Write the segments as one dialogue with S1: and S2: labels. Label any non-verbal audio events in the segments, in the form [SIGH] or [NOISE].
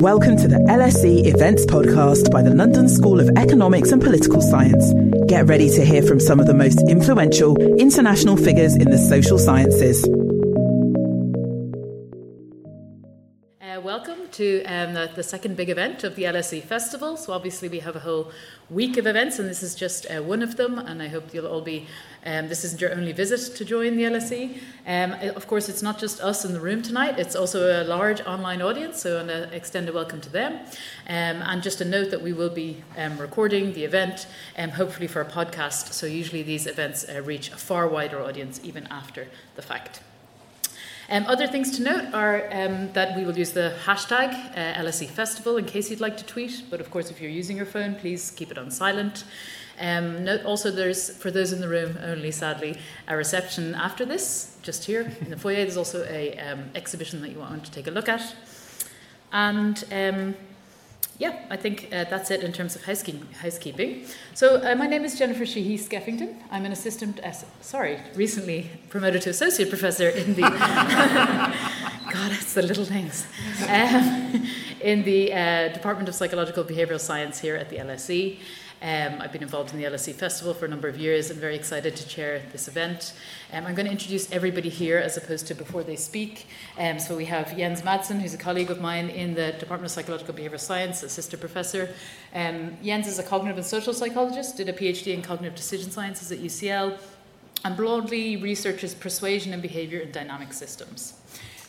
S1: Welcome to the LSE Events Podcast by the London School of Economics and Political Science. Get ready to hear from some of the most influential international figures in the social sciences.
S2: Welcome to um, the, the, second big event of the LSE Festival. So, obviously, we have a whole week of events, and this is just uh, one of them. And I hope you'll all be, um, this isn't your only visit to join the LSE. Um, of course, it's not just us in the room tonight, it's also a large online audience, so I want extend a welcome to them. Um, and just a note that we will be um, recording the event, um, hopefully for a podcast. So, usually, these events uh, reach a far wider audience even after the fact. Um, other things to note are um, that we will use the hashtag uh, LSE Festival in case you'd like to tweet, but of course, if you're using your phone, please keep it on silent. Um, note also, there's, for those in the room only, sadly, a reception after this, just here in the foyer. There's also a um, exhibition that you want to take a look at. And um, yeah, I think uh, that's it in terms of housekeeping. So, uh, my name is Jennifer Sheehy Skeffington. I'm an assistant, sorry, recently promoted to associate professor in the. [LAUGHS] God, it's the little things. Um, [LAUGHS] in the uh, Department of Psychological Behavioral Science here at the LSE. Um, I've been involved in the LSE Festival for a number of years and very excited to chair this event. Um, I'm going to introduce everybody here as opposed to before they speak. Um, so we have Jens Madsen, who's a colleague of mine in the Department of Psychological Behavioral Science, assistant professor. Um, Jens is a cognitive and social psychologist, did a PhD in cognitive decision sciences at UCL, and broadly researches persuasion and behavior in dynamic systems.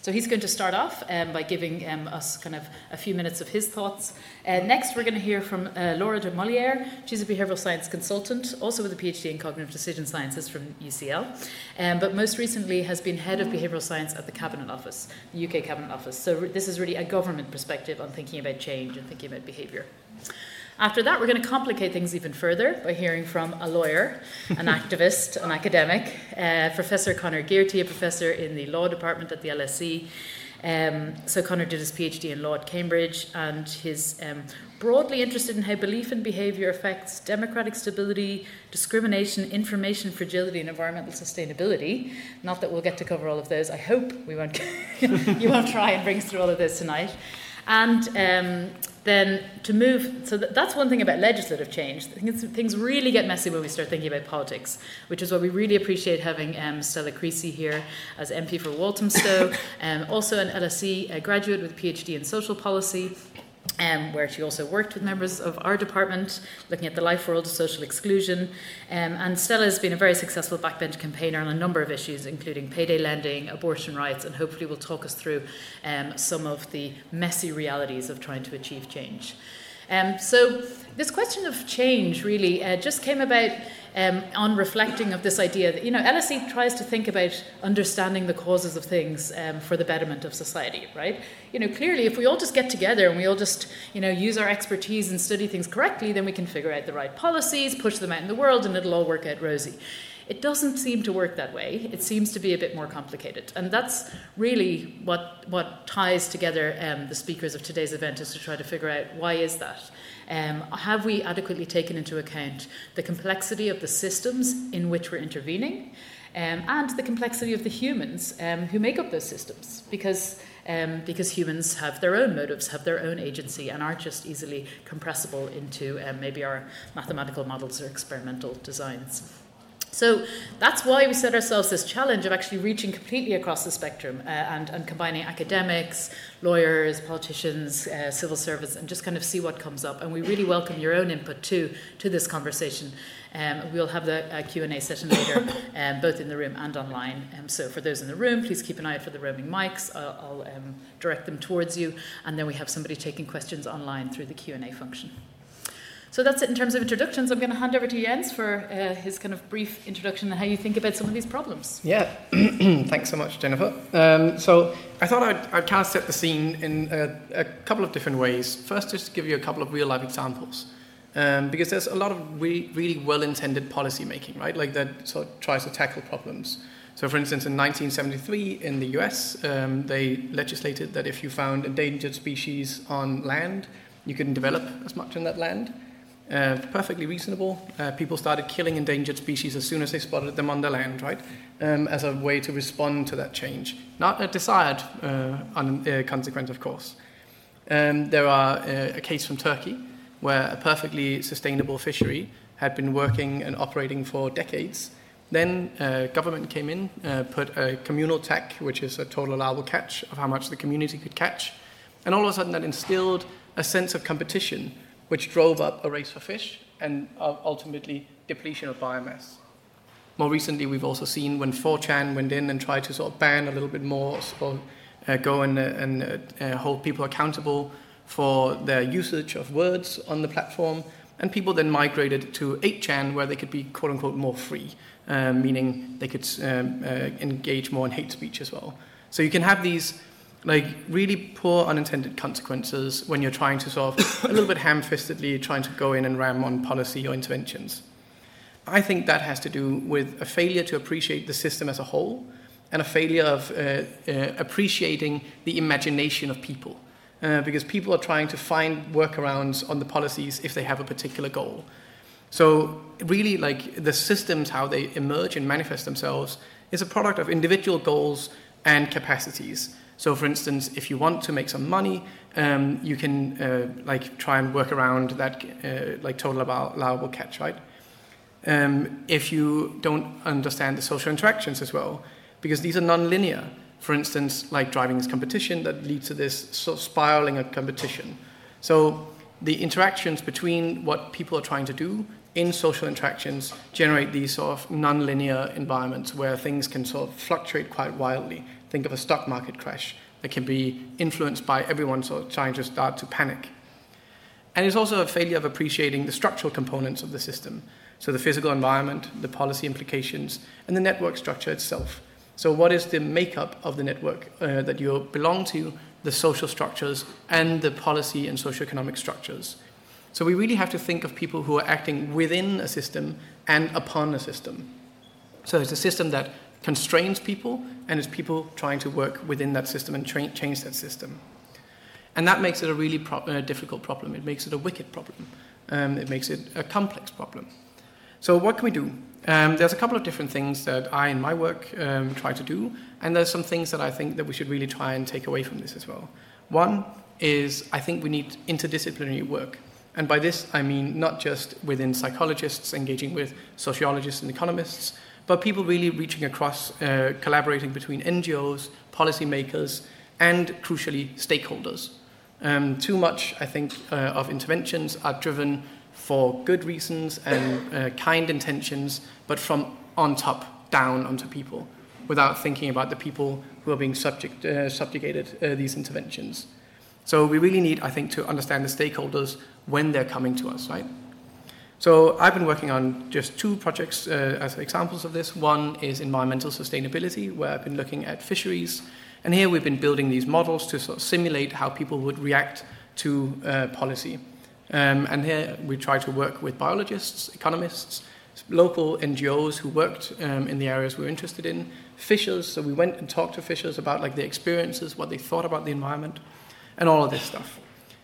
S2: So he's going to start off um, by giving um, us kind of a few minutes of his thoughts. Uh, next, we're going to hear from uh, Laura de Molière. She's a behavioral science consultant, also with a PhD in cognitive decision sciences from UCL, um, but most recently has been head of behavioral science at the Cabinet Office, the UK Cabinet Office. So this is really a government perspective on thinking about change and thinking about behavior. After that, we're going to complicate things even further by hearing from a lawyer, an [LAUGHS] activist, an academic, uh, Professor Conor Gearty, a professor in the law department at the LSE. Um, so Conor did his PhD in law at Cambridge, and he's um, broadly interested in how belief and behaviour affects democratic stability, discrimination, information fragility, and environmental sustainability. Not that we'll get to cover all of those. I hope we won't. [LAUGHS] you won't try and bring us through all of this tonight. And um, then to move, so that's one thing about legislative change. Things really get messy when we start thinking about politics, which is why we really appreciate having um, Stella Creasy here as MP for Walthamstow, [LAUGHS] um, also an LSE graduate with a PhD in social policy, um, where she also worked with members of our department looking at the life world of social exclusion. Um, and Stella has been a very successful backbench campaigner on a number of issues, including payday lending, abortion rights, and hopefully will talk us through um, some of the messy realities of trying to achieve change. Um, so, this question of change really uh, just came about um, on reflecting of this idea that, you know, LSE tries to think about understanding the causes of things um, for the betterment of society, right? You know, clearly, if we all just get together and we all just, you know, use our expertise and study things correctly, then we can figure out the right policies, push them out in the world, and it'll all work out rosy. It doesn't seem to work that way. It seems to be a bit more complicated. And that's really what, what ties together um, the speakers of today's event is to try to figure out why is that? Um, have we adequately taken into account the complexity of the systems in which we're intervening um, and the complexity of the humans um, who make up those systems? Because um, because humans have their own motives, have their own agency, and aren't just easily compressible into um, maybe our mathematical models or experimental designs. So that's why we set ourselves this challenge of actually reaching completely across the spectrum uh, and, and combining academics, lawyers, politicians, uh, civil servants, and just kind of see what comes up. And we really welcome your own input too to this conversation. Um, we'll have the uh, Q&A session later, [COUGHS] um, both in the room and online. Um, so for those in the room, please keep an eye out for the roaming mics. I'll, I'll um, direct them towards you. And then we have somebody taking questions online through the Q&A function. So that's it in terms of introductions. I'm going to hand over to Jens for uh, his kind of brief introduction and how you think about some of these problems.
S3: Yeah, [CLEARS THROAT] thanks so much, Jennifer. Um, so I thought I'd, I'd, kind of set the scene in a, a, couple of different ways. First, just to give you a couple of real life examples. Um, because there's a lot of really, really well intended policy making, right? Like that sort of tries to tackle problems. So, for instance, in 1973 in the US, um, they legislated that if you found endangered species on land, you couldn't develop as much in that land. Uh, perfectly reasonable. Uh, people started killing endangered species as soon as they spotted them on the land, right? Um, as a way to respond to that change. Not a desired uh, uh, consequence, of course. Um, there are uh, a case from Turkey where a perfectly sustainable fishery had been working and operating for decades. Then uh, government came in, uh, put a communal TAC, which is a total allowable catch of how much the community could catch, and all of a sudden that instilled a sense of competition, which drove up a race for fish and uh, ultimately depletion of biomass. More recently, we've also seen when 4chan went in and tried to sort of ban a little bit more, or uh, go and, uh, and uh, uh, hold people accountable for their usage of words on the platform. And people then migrated to 8chan, where they could be quote unquote more free, um, meaning they could um, uh, engage more in hate speech as well. So you can have these like really poor unintended consequences when you're trying to sort of a little bit ham-fistedly trying to go in and ram on policy or interventions. I think that has to do with a failure to appreciate the system as a whole and a failure of uh, uh, appreciating the imagination of people. Uh, because people are trying to find workarounds on the policies if they have a particular goal. So, really, like the systems, how they emerge and manifest themselves, is a product of individual goals and capacities. So, for instance, if you want to make some money, um, you can uh, like try and work around that uh, like total allowable catch, right? Um, if you don't understand the social interactions as well, because these are non-linear. For instance, like driving is competition that leads to this sort of spiraling of competition. So the interactions between what people are trying to do in social interactions generate these sort of non-linear environments where things can sort of fluctuate quite wildly. Think of a stock market crash that can be influenced by everyone sort of trying to start to panic. And it's also a failure of appreciating the structural components of the system. So the physical environment, the policy implications, and the network structure itself. So what is the makeup of the network uh, that you belong to, the social structures, and the policy and socioeconomic structures? So we really have to think of people who are acting within a system and upon a system. So it's a system that constrains people, and it's people trying to work within that system and tra- change that system. And that makes it a really pro- uh, difficult problem. It makes it a wicked problem. Um, it makes it a complex problem. So, what can we do? Um, there's a couple of different things that I, in my work, um, try to do, and there's some things that I think that we should really try and take away from this as well. One is I think we need interdisciplinary work. And by this, I mean not just within psychologists engaging with sociologists and economists, but people really reaching across, uh, collaborating between NGOs, policymakers, and crucially, stakeholders. Um, too much, I think, uh, of interventions are driven for good reasons and uh, kind intentions, but from on top down onto people, without thinking about the people who are being subject, uh, subjugated uh, these interventions. So we really need, I think, to understand the stakeholders when they're coming to us, right? So I've been working on just two projects uh, as examples of this. One is environmental sustainability, where I've been looking at fisheries. And here we've been building these models to sort of simulate how people would react to uh, policy. Um, and here we try to work with biologists, economists, local NGOs who worked um, in the areas we we're interested in, fishers. So we went and talked to fishers about like their experiences, what they thought about the environment, and all of this stuff.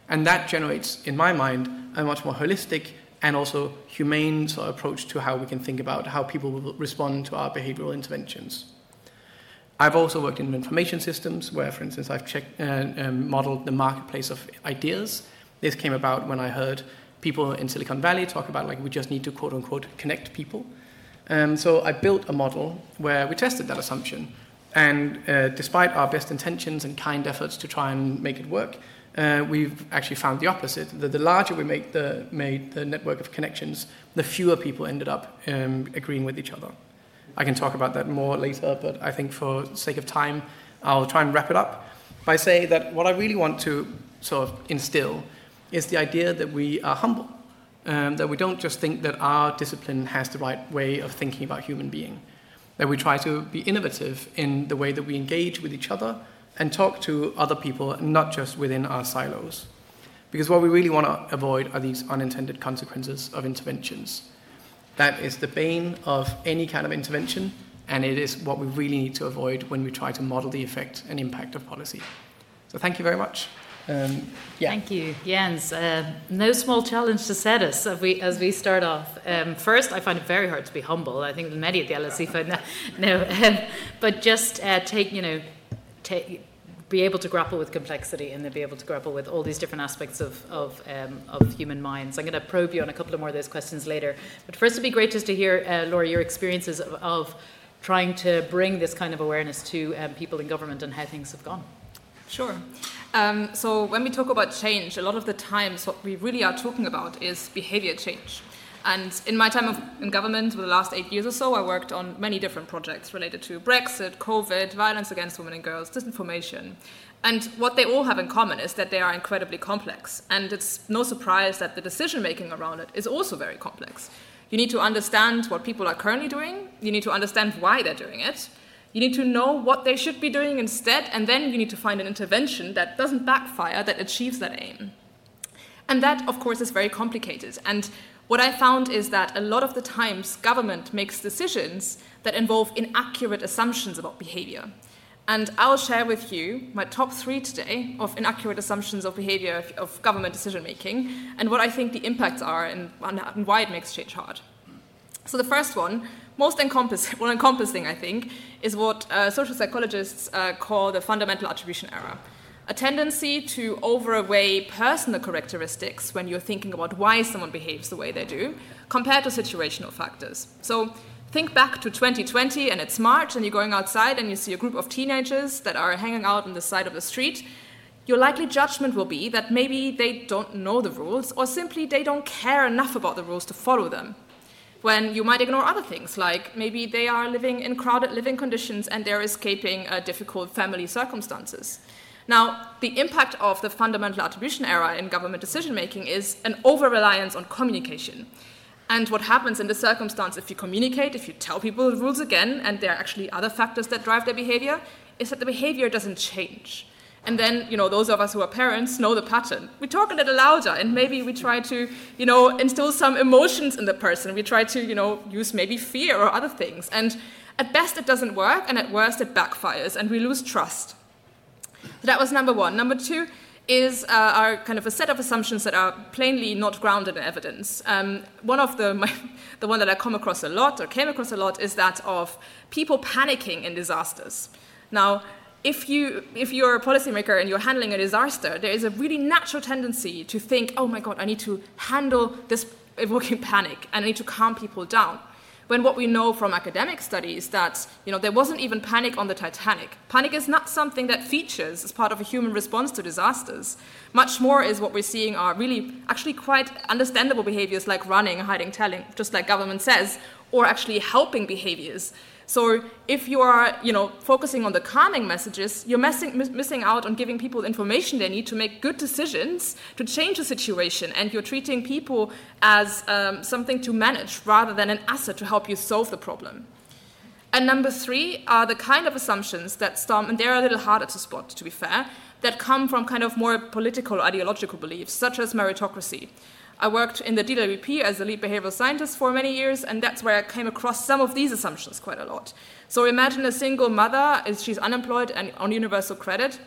S3: And that generates, in my mind, a much more holistic and also humane sort of approach to how we can think about how people will respond to our behavioral interventions. I've also worked in information systems where, for instance, I've checked, uh, um, modeled the marketplace of ideas. This came about when I heard people in Silicon Valley talk about like we just need to quote unquote connect people. Um, so I built a model where we tested that assumption. And uh, despite our best intentions and kind efforts to try and make it work, uh, we've actually found the opposite. That the larger we make the, made the network of connections, the fewer people ended up um, agreeing with each other. I can talk about that more later, but I think for sake of time, I'll try and wrap it up by saying that what I really want to sort of instill is the idea that we are humble, um, that we don't just think that our discipline has the right way of thinking about human being, that we try to be innovative in the way that we engage with each other and talk to other people, not just within our silos. Because what we really want to avoid are these unintended consequences of interventions. That is the bane of any kind of intervention, and it is what we really need to avoid when we try to model the effect and impact of policy. So, thank you very much.
S2: Um, yeah. Thank you, Jens. Uh, no small challenge to set us as we, as we start off. Um, first, I find it very hard to be humble. I think many at the LSE find that. No, um, but just uh, take, you know, take, be able to grapple with complexity and then be able to grapple with all these different aspects of, of, um, of human minds. I'm going to probe you on a couple of more of those questions later. But first, it'd be great just to hear, uh, Laura, your experiences of, of, trying to bring this kind of awareness to um, people in government and how things have gone.
S4: Sure. Um, so, when we talk about change, a lot of the times what we really are talking about is behavior change. And in my time of, in government, for the last eight years or so, I worked on many different projects related to Brexit, COVID, violence against women and girls, disinformation. And what they all have in common is that they are incredibly complex. And it's no surprise that the decision making around it is also very complex. You need to understand what people are currently doing, you need to understand why they're doing it, you need to know what they should be doing instead, and then you need to find an intervention that doesn't backfire, that achieves that aim. And that, of course, is very complicated. And what I found is that a lot of the times government makes decisions that involve inaccurate assumptions about behavior. And I'll share with you my top three today of inaccurate assumptions of behavior of, of government decision making and what I think the impacts are and, and, why it makes change hard. So, the first one, most encompass, [LAUGHS] well, encompassing, I think, is what uh, social psychologists uh, call the fundamental attribution error a tendency to overweigh personal characteristics when you're thinking about why someone behaves the way they do, compared to situational factors. So think back to 2020 and it's March, and you're going outside and you see a group of teenagers that are hanging out on the side of the street. Your likely judgment will be that maybe they don't know the rules, or simply they don't care enough about the rules to follow them. When you might ignore other things, like maybe they are living in crowded living conditions and they're escaping uh, difficult family circumstances. Now, the impact of the fundamental attribution error in government decision making is an over reliance on communication. And what happens in this circumstance, if you communicate, if you tell people the rules again, and there are actually other factors that drive their behavior, is that the behavior doesn't change. And then, you know, those of us who are parents know the pattern. We talk a little louder, and maybe we try to, you know, instill some emotions in the person. We try to, you know, use maybe fear or other things. And at best, it doesn't work, and at worst, it backfires, and we lose trust. So that was number one. Number two is uh, our kind of a set of assumptions that are plainly not grounded in evidence. Um, one of the, [LAUGHS] my, the one that I come across a lot or came across a lot is that of people panicking in disasters. Now, if you if you're a policymaker and you're handling a disaster, there is a really natural tendency to think, oh my god, I need to handle this evoking [LAUGHS] panic and I need to calm people down when what we know from academic studies that you know there wasn't even panic on the Titanic. Panic is not something that features as part of a human response to disasters. Much more is what we're seeing are really actually quite understandable behaviors like running, hiding, telling, just like government says, or actually helping behaviors so if you are, you know, focusing on the calming messages, you're missing, missing out on giving people information they need to make good decisions to change the situation, and you're treating people as um, something to manage rather than an asset to help you solve the problem. And number three are the kind of assumptions that some, and they're a little harder to spot, to be fair, that come from kind of more political ideological beliefs, such as meritocracy. I worked in the DWP as a lead behavioral scientist for many years, and that's where I came across some of these assumptions quite a lot. So imagine a single mother, she's unemployed and on universal credit.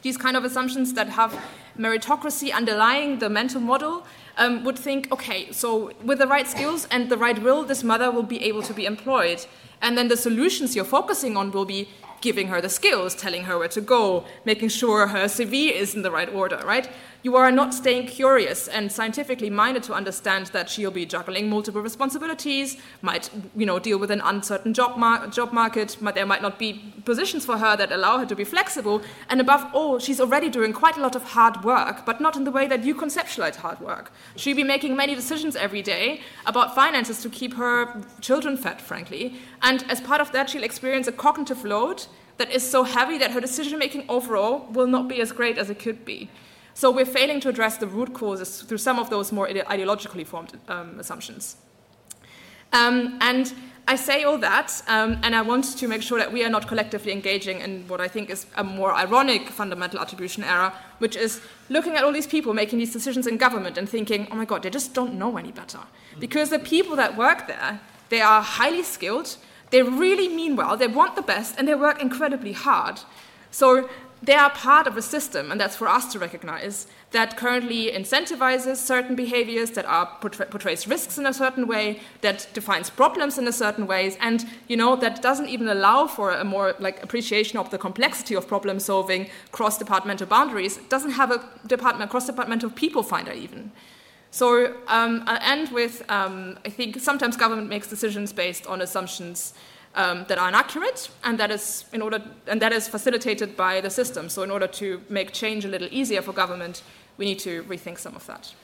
S4: These kind of assumptions that have meritocracy underlying the mental model um, would think, okay, so with the right skills and the right will, this mother will be able to be employed. And then the solutions you're focusing on will be giving her the skills, telling her where to go, making sure her CV is in the right order, right? You are not staying curious and scientifically minded to understand that she'll be juggling multiple responsibilities, might you know deal with an uncertain job, mar- job market, might, there might not be positions for her that allow her to be flexible, and above all, she's already doing quite a lot of hard work, but not in the way that you conceptualize hard work. She'll be making many decisions every day about finances to keep her children fed, frankly, and as part of that, she'll experience a cognitive load that is so heavy that her decision making overall will not be as great as it could be. So we're failing to address the root causes through some of those more ideologically formed um, assumptions. Um, and I say all that, um, and I want to make sure that we are not collectively engaging in what I think is a more ironic fundamental attribution error, which is looking at all these people making these decisions in government and thinking, oh my God, they just don't know any better. Because the people that work there, they are highly skilled, they really mean well, they want the best, and they work incredibly hard. So they are part of a system, and that's for us to recognize, that currently incentivizes certain behaviors, that are portrays risks in a certain way, that defines problems in a certain ways, and you know that doesn't even allow for a more like appreciation of the complexity of problem solving cross-departmental boundaries. It doesn't have a department cross-departmental people finder even. So um, I'll end with um, I think sometimes government makes decisions based on assumptions um, that are inaccurate, and that is in order and that is facilitated by the system. So in order to make change a little easier for government, we need to rethink some of that.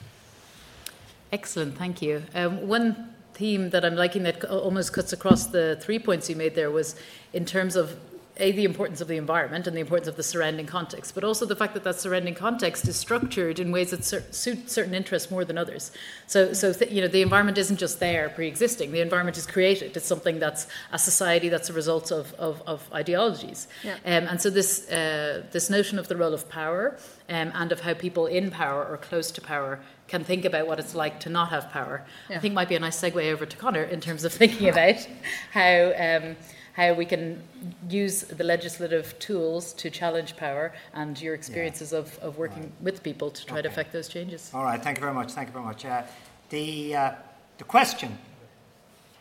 S2: Excellent, thank you. Um, one theme that I'm liking that almost cuts across the three points you made there was in terms of a, the importance of the environment and the importance of the surrounding context, but also the fact that that surrounding context is structured in ways that cer- suit certain interests more than others. So, so th- you know, the environment isn't just there pre-existing. The environment is created. It's something that's a society that's a result of, of, of ideologies. Yeah. Um, and so this uh, this notion of the role of power um, and of how people in power or close to power can think about what it's like to not have power, yeah. I think might be a nice segue over to Conor in terms of thinking about how. Um, how we can use the legislative tools to challenge power and your experiences yeah. of, of working right. with people to try okay. to affect those changes.
S5: All right, thank you very much. Thank you very much. Uh, the, uh, the question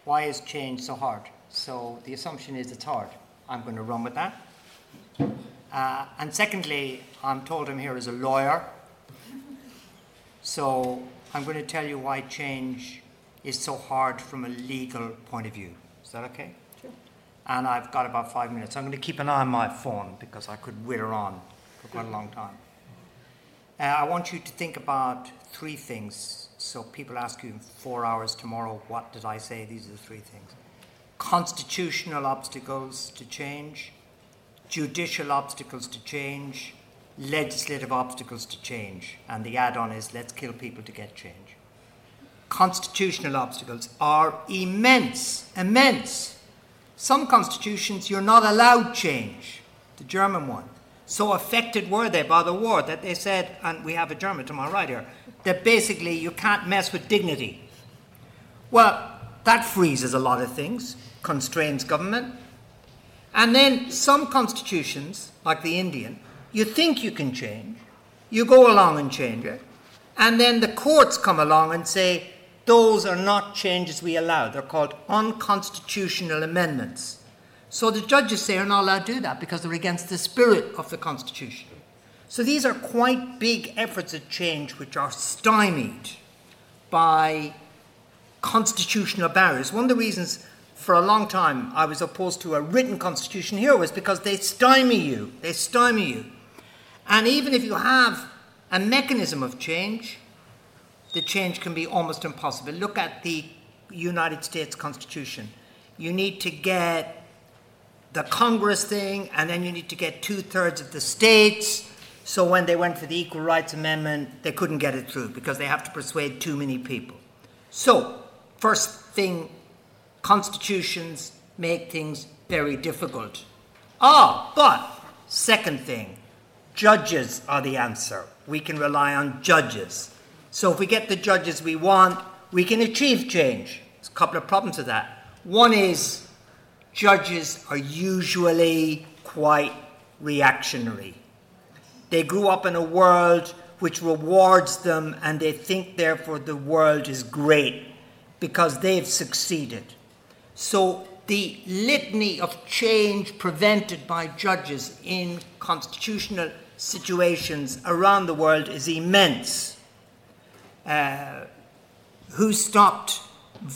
S5: why is change so hard? So the assumption is it's hard. I'm going to run with that. Uh, and secondly, I'm told I'm here as a lawyer. So I'm going to tell you why change is so hard from a legal point of view. Is that okay? And I've got about five minutes. I'm going to keep an eye on my phone because I could wither on for quite a long time. Uh, I want you to think about three things. So people ask you in four hours tomorrow, what did I say? These are the three things constitutional obstacles to change, judicial obstacles to change, legislative obstacles to change. And the add on is let's kill people to get change. Constitutional obstacles are immense, immense. Some constitutions you're not allowed change. The German one. So affected were they by the war that they said, and we have a German to my right here, that basically you can't mess with dignity. Well, that freezes a lot of things, constrains government. And then some constitutions, like the Indian, you think you can change, you go along and change it, and then the courts come along and say, those are not changes we allow. They're called unconstitutional amendments. So the judges say are not allowed to do that because they're against the spirit of the Constitution. So these are quite big efforts at change which are stymied by constitutional barriers. One of the reasons for a long time I was opposed to a written constitution here was because they stymie you. They stymie you. And even if you have a mechanism of change, the change can be almost impossible. Look at the United States Constitution. You need to get the Congress thing, and then you need to get two thirds of the states. So when they went for the Equal Rights Amendment, they couldn't get it through because they have to persuade too many people. So, first thing, constitutions make things very difficult. Ah, but second thing, judges are the answer. We can rely on judges. So if we get the judges we want, we can achieve change. There's a couple of problems with that. One is judges are usually quite reactionary. They grew up in a world which rewards them, and they think, therefore, the world is great because they've succeeded. So, the litany of change prevented by judges in constitutional situations around the world is immense uh, who stopped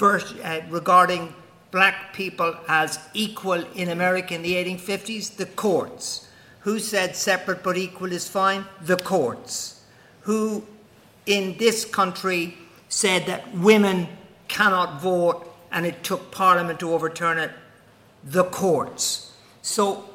S5: uh, regarding black people as equal in America in the 1850s? The courts. Who said separate but equal is fine? The courts. Who in this country said that women cannot vote and it took Parliament to overturn it? The courts. So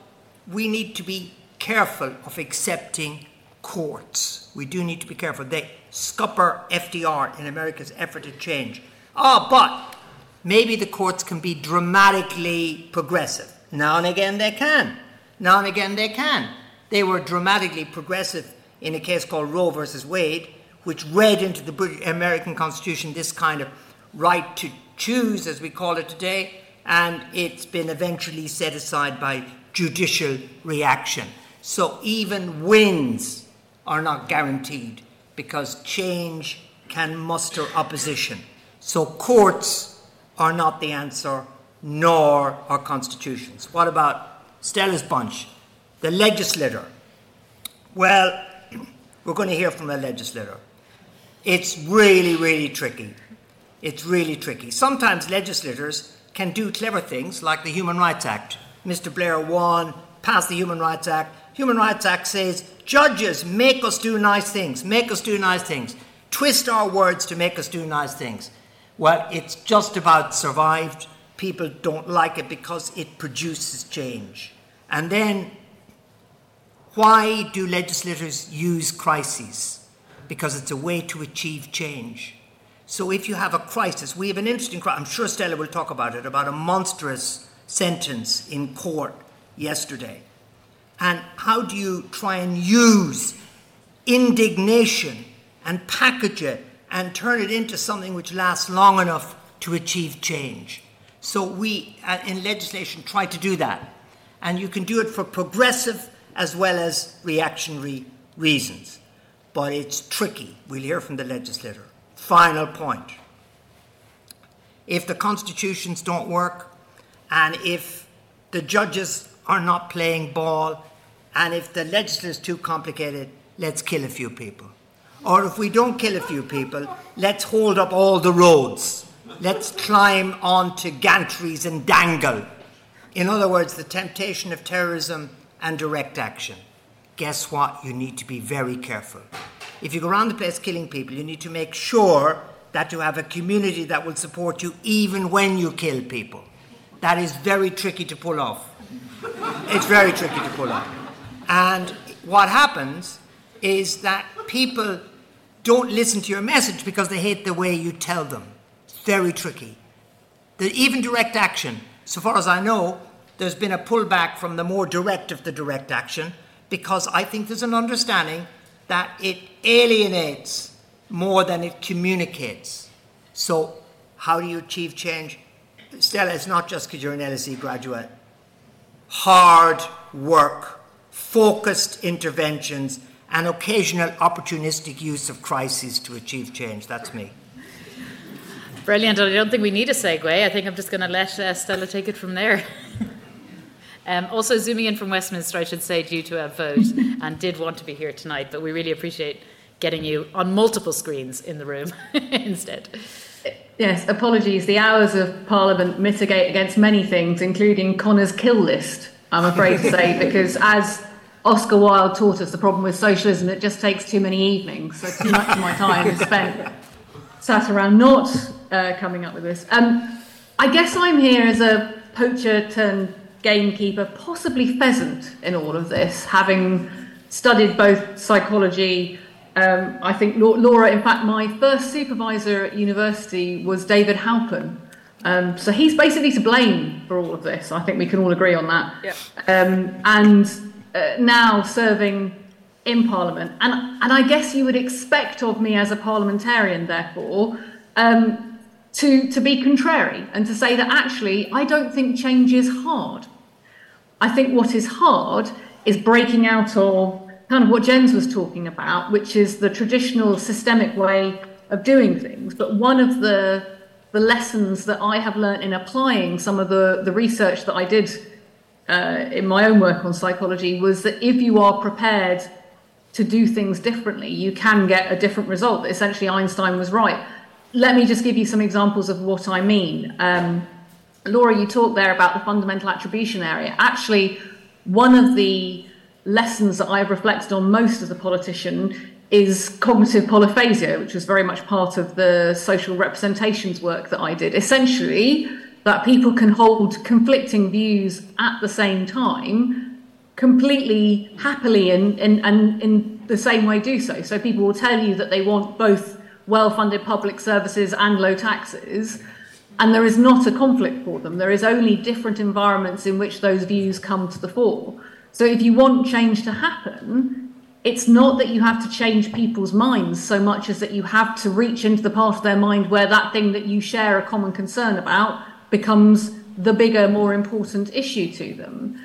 S5: we need to be careful of accepting courts. We do need to be careful. They scupper FDR in America's effort to change. Ah, oh, but maybe the courts can be dramatically progressive. Now and again they can. Now and again they can. They were dramatically progressive in a case called Roe versus Wade, which read into the British, American Constitution this kind of right to choose, as we call it today, and it's been eventually set aside by judicial reaction. So even wins are not guaranteed because change can muster opposition. So courts are not the answer, nor are constitutions. What about Stella's bunch, the legislator? Well, [CLEARS THROAT] we're going to hear from the legislator. It's really, really tricky. It's really tricky. Sometimes legislators can do clever things like the Human Rights Act. Mr. Blair won, passed the Human Rights Act. Human Rights Act says, judges, make us do nice things, make us do nice things, twist our words to make us do nice things. Well, it's just about survived. People don't like it because it produces change. And then why do legislators use crises? Because it's a way to achieve change. So if you have a crisis, we have an interesting, crisis. I'm sure Stella will talk about it, about a monstrous sentence in court yesterday. And how do you try and use indignation and package it and turn it into something which lasts long enough to achieve change? So we, uh, in legislation, try to do that. And you can do it for progressive as well as reactionary reasons. But it's tricky. We'll hear from the legislator. Final point. If the constitutions don't work, and if the judges are not playing ball, and if the legislature is too complicated, let's kill a few people. Or if we don't kill a few people, let's hold up all the roads. Let's climb onto gantries and dangle. In other words, the temptation of terrorism and direct action. Guess what? You need to be very careful. If you go around the place killing people, you need to make sure that you have a community that will support you even when you kill people. That is very tricky to pull off. It's very tricky to pull off. And what happens is that people don't listen to your message because they hate the way you tell them. It's very tricky. The, even direct action, so far as I know, there's been a pullback from the more direct of the direct action because I think there's an understanding that it alienates more than it communicates. So, how do you achieve change? Stella, it's not just because you're an LSE graduate. Hard work, focused interventions, and occasional opportunistic use of crises to achieve change. That's me.
S2: Brilliant. I don't think we need a segue. I think I'm just going to let uh, Stella take it from there. [LAUGHS] Um, also, zooming in from Westminster, I should say, due to a vote, [LAUGHS] and did want to be here tonight, but we really appreciate getting you on multiple screens in the room [LAUGHS] instead.
S6: Yes, apologies. The hours of Parliament mitigate against many things, including Conor's kill list, I'm afraid to say, [LAUGHS] because as Oscar Wilde taught us, the problem with socialism, it just takes too many evenings. So too much of my time is spent sat around not uh, coming up with this. Um, I guess I'm here as a poacher turned gamekeeper, possibly pheasant in all of this, having studied both psychology. Um, I think Laura, in fact, my first supervisor at university was David Halpern. Um, so he's basically to blame for all of this. I think we can all agree on that. Um, and uh, now serving in Parliament. And, and I guess you would expect of me as a parliamentarian, therefore, um, to, to be contrary and to say that actually I don't think change is hard. I think what is hard is breaking out of kind of what Jens was talking about, which is the traditional systemic way of doing things. But one of the the lessons that I have learned in applying some of the, the research that I did uh, in my own work on psychology was that if you are prepared to do things differently, you can get a different result. Essentially, Einstein was right. Let me just give you some examples of what I mean. Um, Laura, you talked there about the fundamental attribution error. Actually, one of the lessons that I've reflected on most as a politician is cognitive polyphasia, which was very much part of the social representations work that I did. Essentially, that people can hold conflicting views at the same time completely happily and, and, and in the same way do so. So people will tell you that they want both well funded public services and low taxes and there is not a conflict for them. There is only different environments in which those views come to the fore. So if you want change to happen, it's not that you have to change people's minds so much as that you have to reach into the part of their mind where that thing that you share a common concern about becomes the bigger, more important issue to them.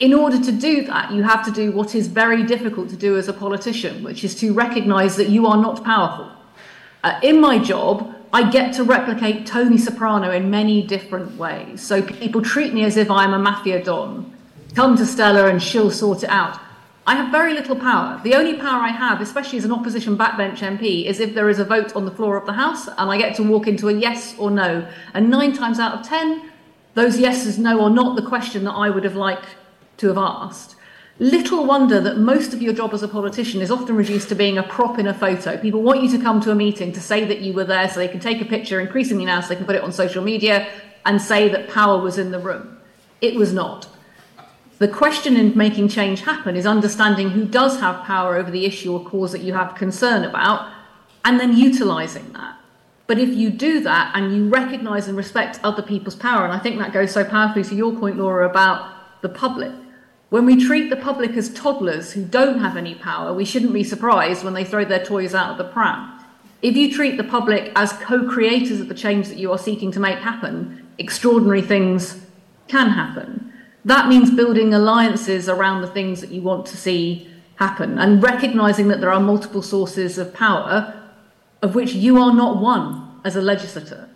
S6: In order to do that, you have to do what is very difficult to do as a politician, which is to recognize that you are not powerful. Uh, in my job, I get to replicate Tony Soprano in many different ways. So people treat me as if I'm a mafia don. Come to Stella and she'll sort it out. I have very little power. The only power I have, especially as an opposition backbench MP, is if there is a vote on the floor of the House and I get to walk into a yes or no. And nine times out of ten, those yeses, no, are not the question that I would have liked to have asked. Little wonder that most of your job as a politician is often reduced to being a prop in a photo. People want you to come to a meeting to say that you were there so they can take a picture, increasingly now, so they can put it on social media and say that power was in the room. It was not. The question in making change happen is understanding who does have power over the issue or cause that you have concern about and then utilizing that. But if you do that and you recognize and respect other people's power, and I think that goes so powerfully to your point, Laura, about the public, when we treat the public as toddlers who don't have any power, we shouldn't be surprised when they throw their toys out of the pram. If you treat the public as co creators of the change that you are seeking to make happen, extraordinary things can happen. That means building alliances around the things that you want to see happen and recognizing that there are multiple sources of power of which you are not one as a legislator.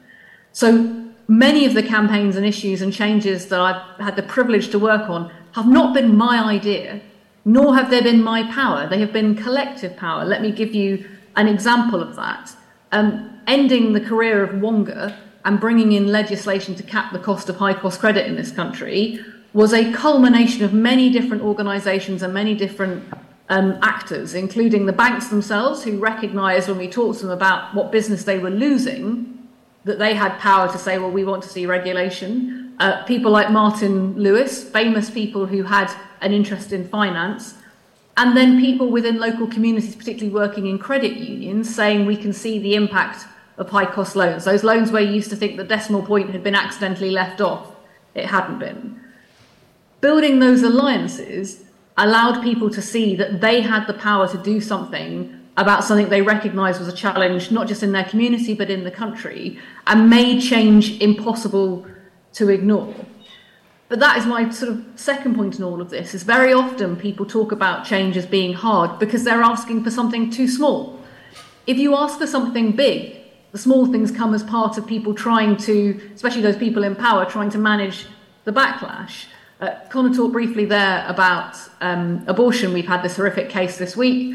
S6: So many of the campaigns and issues and changes that I've had the privilege to work on have not been my idea, nor have they been my power. They have been collective power. Let me give you an example of that. Um, ending the career of Wonga and bringing in legislation to cap the cost of high cost credit in this country was a culmination of many different organisations and many different um, actors, including the banks themselves, who recognised when we talked to them about what business they were losing, that they had power to say, well, we want to see regulation. Uh, people like Martin Lewis, famous people who had an interest in finance. And then people within local communities, particularly working in credit unions, saying we can see the impact of high cost loans. Those loans where you used to think the decimal point had been accidentally left off, it hadn't been building those alliances allowed people to see that they had the power to do something about something they recognized was a challenge, not just in their community, but in the country, and made change impossible to ignore. But that is my sort of second point in all of this is very often people talk about change as being hard because they're asking for something too small. If you ask for something big, the small things come as part of people trying to, especially those people in power, trying to manage the backlash. Uh, Conor talked briefly there about um, abortion. We've had this horrific case this week.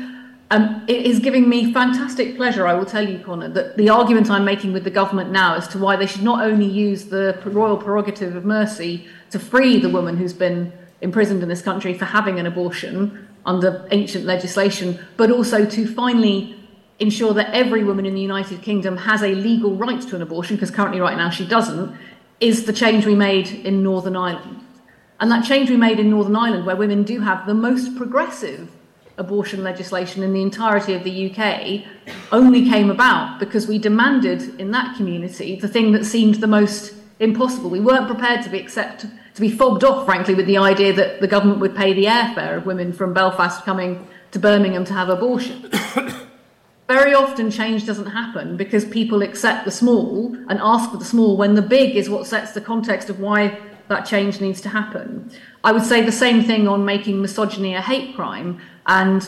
S6: Um, it is giving me fantastic pleasure, I will tell you, Conor, that the argument I'm making with the government now as to why they should not only use the royal prerogative of mercy to free the woman who's been imprisoned in this country for having an abortion under ancient legislation, but also to finally ensure that every woman in the United Kingdom has a legal right to an abortion, because currently, right now, she doesn't, is the change we made in Northern Ireland. And that change we made in Northern Ireland, where women do have the most progressive abortion legislation in the entirety of the UK, only came about because we demanded in that community the thing that seemed the most impossible. We weren't prepared to be accept to be fobbed off, frankly, with the idea that the government would pay the airfare of women from Belfast coming to Birmingham to have abortion. [COUGHS] Very often, change doesn't happen because people accept the small and ask for the small when the big is what sets the context of why that change needs to happen. I would say the same thing on making misogyny a hate crime. And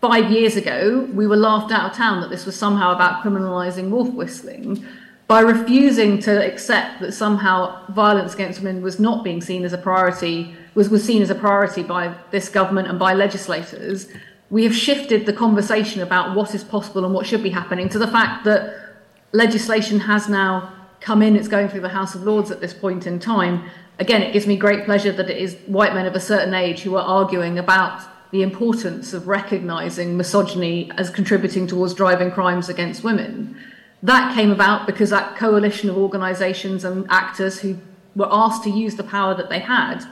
S6: five years ago, we were laughed out of town that this was somehow about criminalising wolf whistling. By refusing to accept that somehow violence against women was not being seen as a priority, was, was seen as a priority by this government and by legislators, we have shifted the conversation about what is possible and what should be happening to the fact that legislation has now come in, it's going through the House of Lords at this point in time. Again, it gives me great pleasure that it is white men of a certain age who are arguing about the importance of recognising misogyny as contributing towards driving crimes against women. That came about because that coalition of organisations and actors who were asked to use the power that they had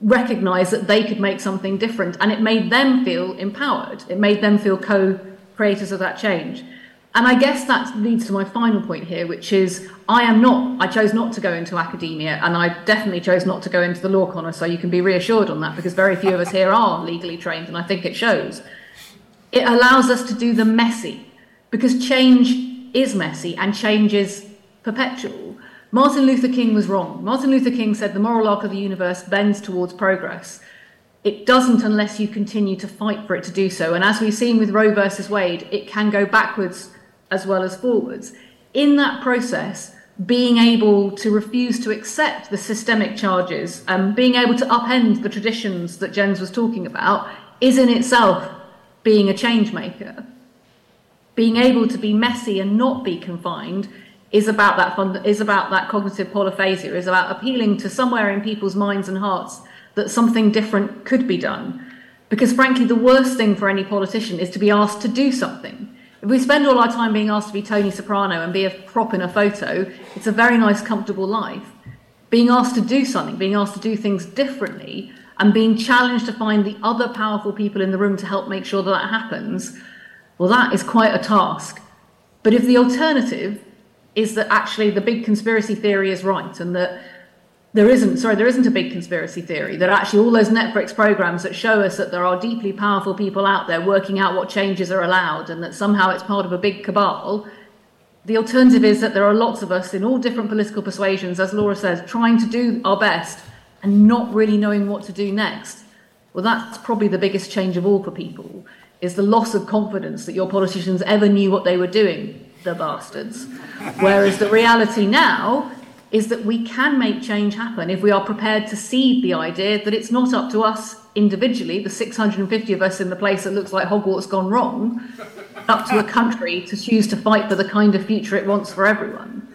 S6: recognised that they could make something different and it made them feel empowered. It made them feel co creators of that change. And I guess that leads to my final point here, which is I am not, I chose not to go into academia, and I definitely chose not to go into the law corner, so you can be reassured on that because very few of us here are legally trained, and I think it shows. It allows us to do the messy because change is messy and change is perpetual. Martin Luther King was wrong. Martin Luther King said the moral arc of the universe bends towards progress. It doesn't unless you continue to fight for it to do so. And as we've seen with Roe versus Wade, it can go backwards as well as forwards. In that process, being able to refuse to accept the systemic charges, and um, being able to upend the traditions that Jens was talking about, is in itself being a change maker. Being able to be messy and not be confined is about that is about that cognitive polyphasia, is about appealing to somewhere in people's minds and hearts that something different could be done. Because frankly, the worst thing for any politician is to be asked to do something. We spend all our time being asked to be Tony Soprano and be a prop in a photo, it's a very nice, comfortable life. Being asked to do something, being asked to do things differently, and being challenged to find the other powerful people in the room to help make sure that that happens, well, that is quite a task. But if the alternative is that actually the big conspiracy theory is right and that there isn't, sorry, there isn't a big conspiracy theory. That actually all those Netflix programs that show us that there are deeply powerful people out there working out what changes are allowed and that somehow it's part of a big cabal. The alternative is that there are lots of us in all different political persuasions, as Laura says, trying to do our best and not really knowing what to do next. Well, that's probably the biggest change of all for people, is the loss of confidence that your politicians ever knew what they were doing, the bastards. Whereas the reality now is that we can make change happen if we are prepared to seed the idea that it's not up to us individually, the 650 of us in the place that looks like Hogwarts gone wrong, up to a country to choose to fight for the kind of future it wants for everyone.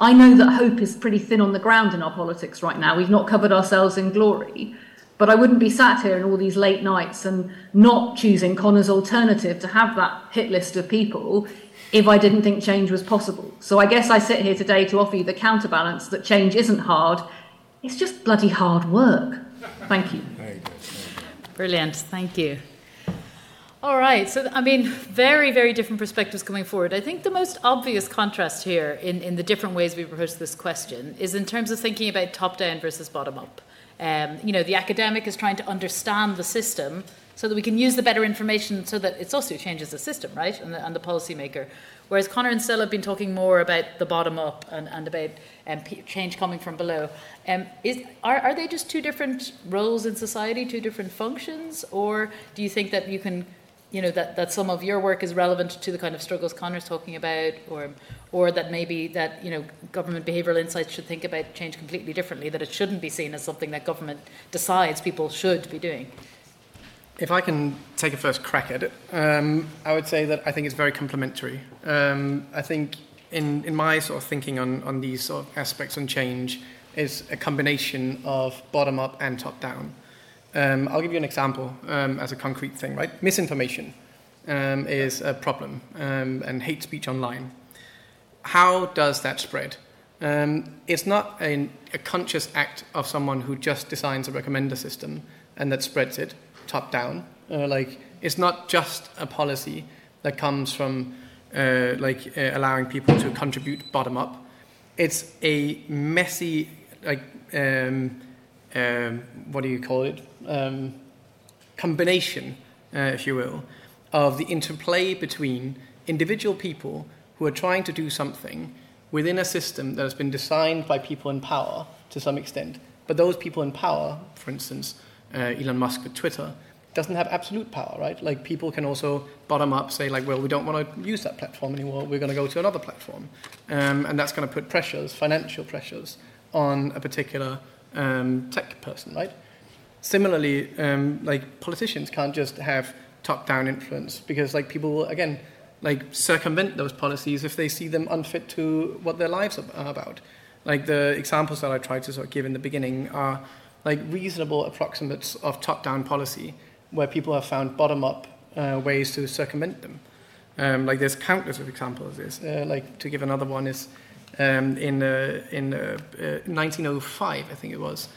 S6: I know that hope is pretty thin on the ground in our politics right now. We've not covered ourselves in glory. But I wouldn't be sat here in all these late nights and not choosing Conor's alternative to have that hit list of people if I didn't think change was possible. So I guess I sit here today to offer you the counterbalance that change isn't hard, it's just bloody hard work. Thank you.
S2: Brilliant, thank you. All right, so I mean, very, very different perspectives coming forward. I think the most obvious contrast here in, in the different ways we approach this question is in terms of thinking about top down versus bottom up. Um, you know, the academic is trying to understand the system so that we can use the better information so that it also changes the system, right, and the, and the policymaker. Whereas Conor and Stella have been talking more about the bottom up and, and about um, change coming from below. Um, is, are, are they just two different roles in society, two different functions, or do you think that you can, you know, that, that some of your work is relevant to the kind of struggles Conor's talking about, or, or that maybe that, you know, government behavioural insights should think about change completely differently, that it shouldn't be seen as something that government decides people should be doing?
S3: If I can take a first crack at it, um, I would say that I think it's very complementary. Um, I think in, in my sort of thinking on, on these sort of aspects on change is a combination of bottom up and top down. Um, I'll give you an example um, as a concrete thing, right? Misinformation um, is a problem um, and hate speech online. How does that spread? it's not a, a conscious act of someone who just designs a recommender system and that spreads it top down. Uh, like it's not just a policy that comes from uh, like uh, allowing people to contribute bottom up. It's a messy like um, um, what do you call it um, combination, uh, if you will, of the interplay between individual people who are trying to do something within a system that has been designed by people in power to some extent. But those people in power, for instance, uh, Elon Musk with Twitter, doesn't have absolute power, right? Like people can also bottom up say like, well, we don't want to use that platform anymore. We're going to go to another platform, um, and that's going to put pressures, financial pressures, on a particular um, tech person, right? Similarly, um, like politicians can't just have top-down influence because like people will again like circumvent those policies if they see them unfit to what their lives are about. Like the examples that I tried to sort of give in the beginning are like reasonable approximates of top-down policy where people have found bottom-up uh, ways to circumvent them. Um, like there's countless of examples this. Uh, like to give another one is um, in uh, in 1905, uh, I think it was,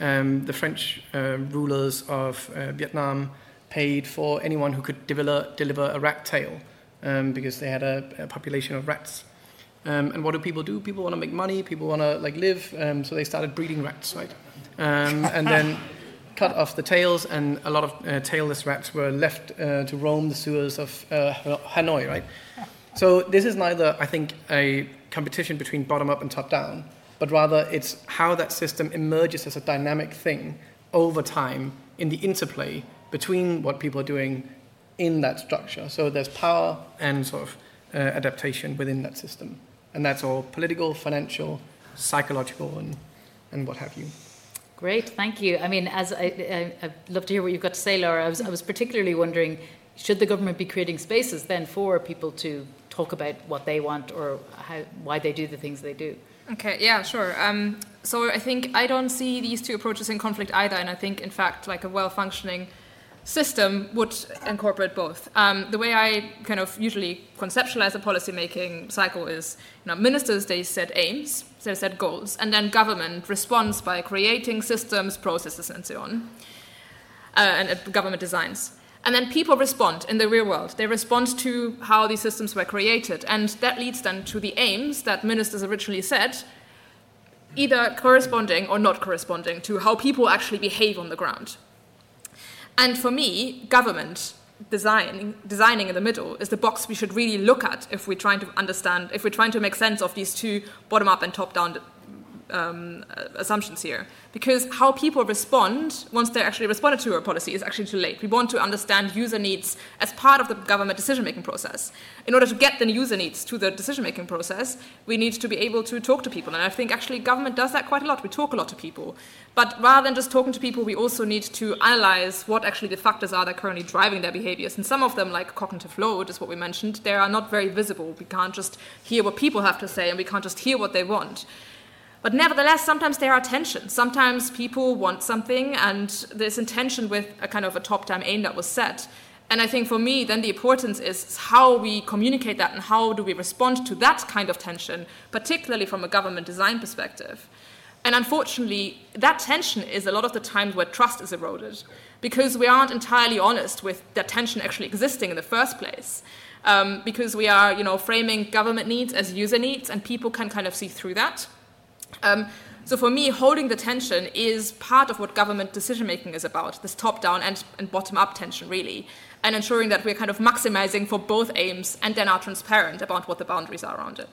S3: um, the French uh, rulers of uh, Vietnam paid for anyone who could deliver, deliver a rat tail um, because they had a, a population of rats. Um, and what do people do? People want to make money. People want to like live. Um, so they started breeding rats, right? Um, and then [LAUGHS] cut off the tails, and a lot of uh, tailless rats were left uh, to roam the sewers of uh, Hanoi, right? So this is neither, I think, a competition between bottom up and top down, but rather it's how that system emerges as a dynamic thing over time in the interplay between what people are doing in that structure. So there's power and sort of uh, adaptation within that system. And that's all political, financial, psychological, and, and what have you.
S2: Great, thank you. I mean, as I, I, I'd love to hear what you've got to say, Laura. I was, I was particularly wondering should the government be creating spaces then for people to talk about what they want or how, why they do the things they do?
S4: Okay, yeah, sure. Um, so I think I don't see these two approaches in conflict either, and I think, in fact, like a well functioning system would incorporate both. Um, the way I kind of usually conceptualize a policymaking cycle is, you know, ministers they set aims, they set goals, and then government responds by creating systems, processes, and so on, uh, and uh, government designs. And then people respond in the real world. They respond to how these systems were created, and that leads then to the aims that ministers originally set, either corresponding or not corresponding to how people actually behave on the ground. And for me, government designing, designing in the middle is the box we should really look at if we're trying to understand, if we're trying to make sense of these two bottom up and top down um, assumptions here because how people respond once they're actually responded to a policy is actually too late. We want to understand user needs as part of the government decision making process. In order to get the user needs to the decision making process, we need to be able to talk to people. And I think actually government does that quite a lot. We talk a lot to people. But rather than just talking to people, we also need to analyze what actually the factors are that are currently driving their behaviors. And some of them, like cognitive load, is what we mentioned, they are not very visible. We can't just hear what people have to say and we can't just hear what they want. But nevertheless, sometimes there are tensions. Sometimes people want something, and there's intention with a kind of a top down aim that was set. And I think for me, then the importance is how we communicate that and how do we respond to that kind of tension, particularly from a government design perspective. And unfortunately, that tension is a lot of the times where trust is eroded because we aren't entirely honest with that tension actually existing in the first place. Um, because we are, you know, framing government needs as user needs, and people can kind of see through that. Um, so for me, holding the tension is part of what government decision making is about, this top down and, and bottom up tension, really, and ensuring that we're kind of maximizing for both aims and then are transparent about what the boundaries are around it.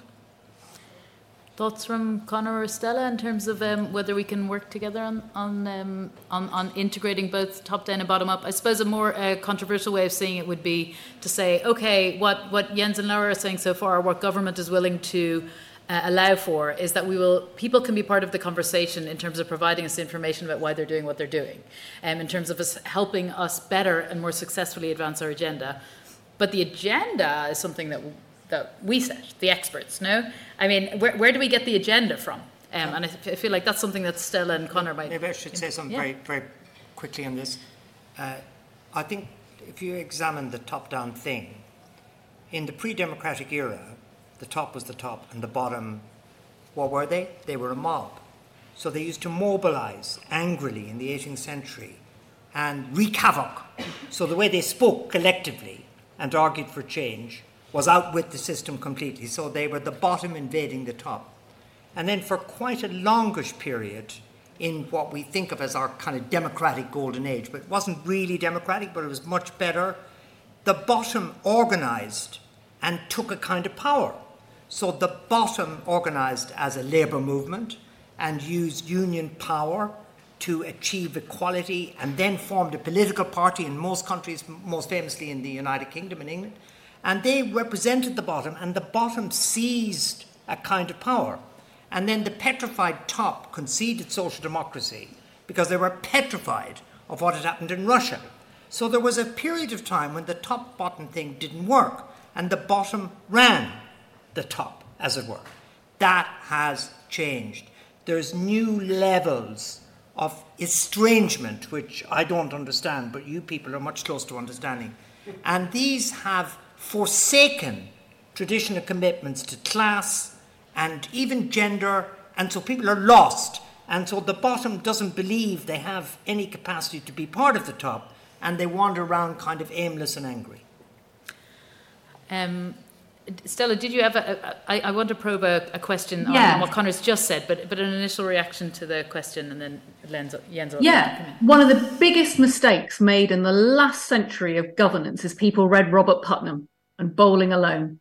S2: Thoughts from Conor or Stella in terms of um, whether we can work together on on, um, on, on integrating both top down and bottom up? I suppose a more uh, controversial way of seeing it would be to say, okay, what what Jens and Laura are saying so far, what government is willing to uh, allow for is that we will people can be part of the conversation in terms of providing us information about why they're doing what they're doing um, in terms of us helping us better and more successfully advance our agenda but the agenda is something that that we set the experts no i mean where, where do we get the agenda from um, and I, f- I feel like that's something that Stella and Conor might.
S5: Maybe I should say something
S2: yeah.
S5: very, very quickly on this. Uh, I think if you examine the top-down thing, in the pre-democratic era, the top was the top and the bottom, what were they? They were a mob. So they used to mobilize angrily in the 18th century and wreak havoc. So the way they spoke collectively and argued for change was outwit the system completely. So they were the bottom invading the top. And then for quite a longish period, in what we think of as our kind of democratic golden age, but it wasn't really democratic, but it was much better, the bottom organized and took a kind of power. So the bottom organized as a labor movement and used union power to achieve equality and then formed a political party in most countries, most famously in the United Kingdom and England. And they represented the bottom, and the bottom seized a kind of power. And then the petrified top conceded social democracy because they were petrified of what had happened in Russia. So there was a period of time when the top bottom thing didn't work, and the bottom ran the top, as it were. That has changed. There's new levels of estrangement, which I don't understand, but you people are much closer to understanding. And these have forsaken traditional commitments to class and even gender, and so people are lost. And so the bottom doesn't believe they have any capacity to be part of the top, and they wander around kind of aimless and angry.
S2: Um, Stella, did you have uh, uh, I want to probe a, a question
S6: Yeah.
S2: on what Conor's just said, but, but an initial reaction to the question and then Len's, Jens
S6: Yeah, one of the biggest mistakes made in the last century of governance is people read Robert Putnam and Bowling Alone.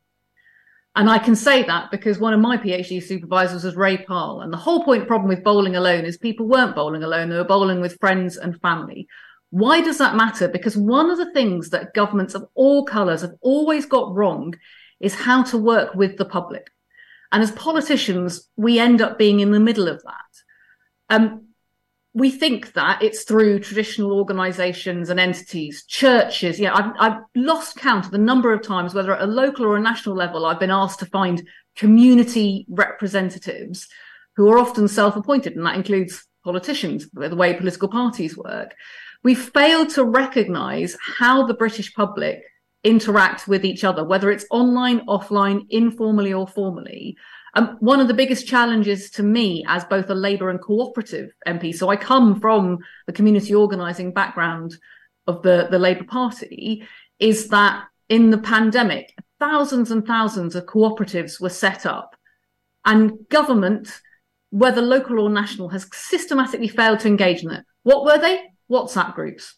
S6: And I can say that because one of my PhD supervisors was Ray Pahl. And the whole point problem with bowling alone is people weren't bowling alone, they were bowling with friends and family. Why does that matter? Because one of the things that governments of all colours have always got wrong is how to work with the public. And as politicians, we end up being in the middle of that. Um, we think that it's through traditional organizations and entities, churches. Yeah, I've, I've lost count of the number of times, whether at a local or a national level, I've been asked to find community representatives who are often self appointed, and that includes politicians, the way political parties work. We failed to recognize how the British public interact with each other, whether it's online, offline, informally, or formally. Um, one of the biggest challenges to me as both a Labour and cooperative MP, so I come from the community organising background of the, the Labour Party, is that in the pandemic, thousands and thousands of cooperatives were set up, and government, whether local or national, has systematically failed to engage in it. What were they? WhatsApp groups.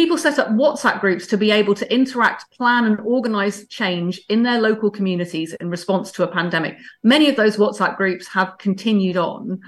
S6: People set up WhatsApp groups to be able to interact, plan, and organize change in their local communities in response to a pandemic. Many of those WhatsApp groups have continued on,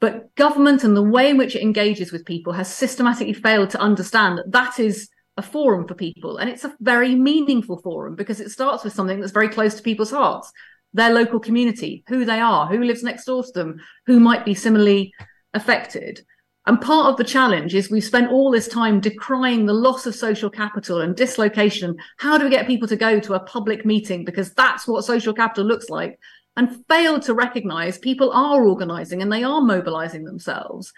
S6: but government and the way in which it engages with people has systematically failed to understand that that is a forum for people. And it's a very meaningful forum because it starts with something that's very close to people's hearts their local community, who they are, who lives next door to them, who might be similarly affected. And part of the challenge is we've spent all this time decrying the loss of social capital and dislocation. How do we get people to go to a public meeting? Because that's what social capital looks like. And failed to recognize people are organizing and they are mobilizing themselves.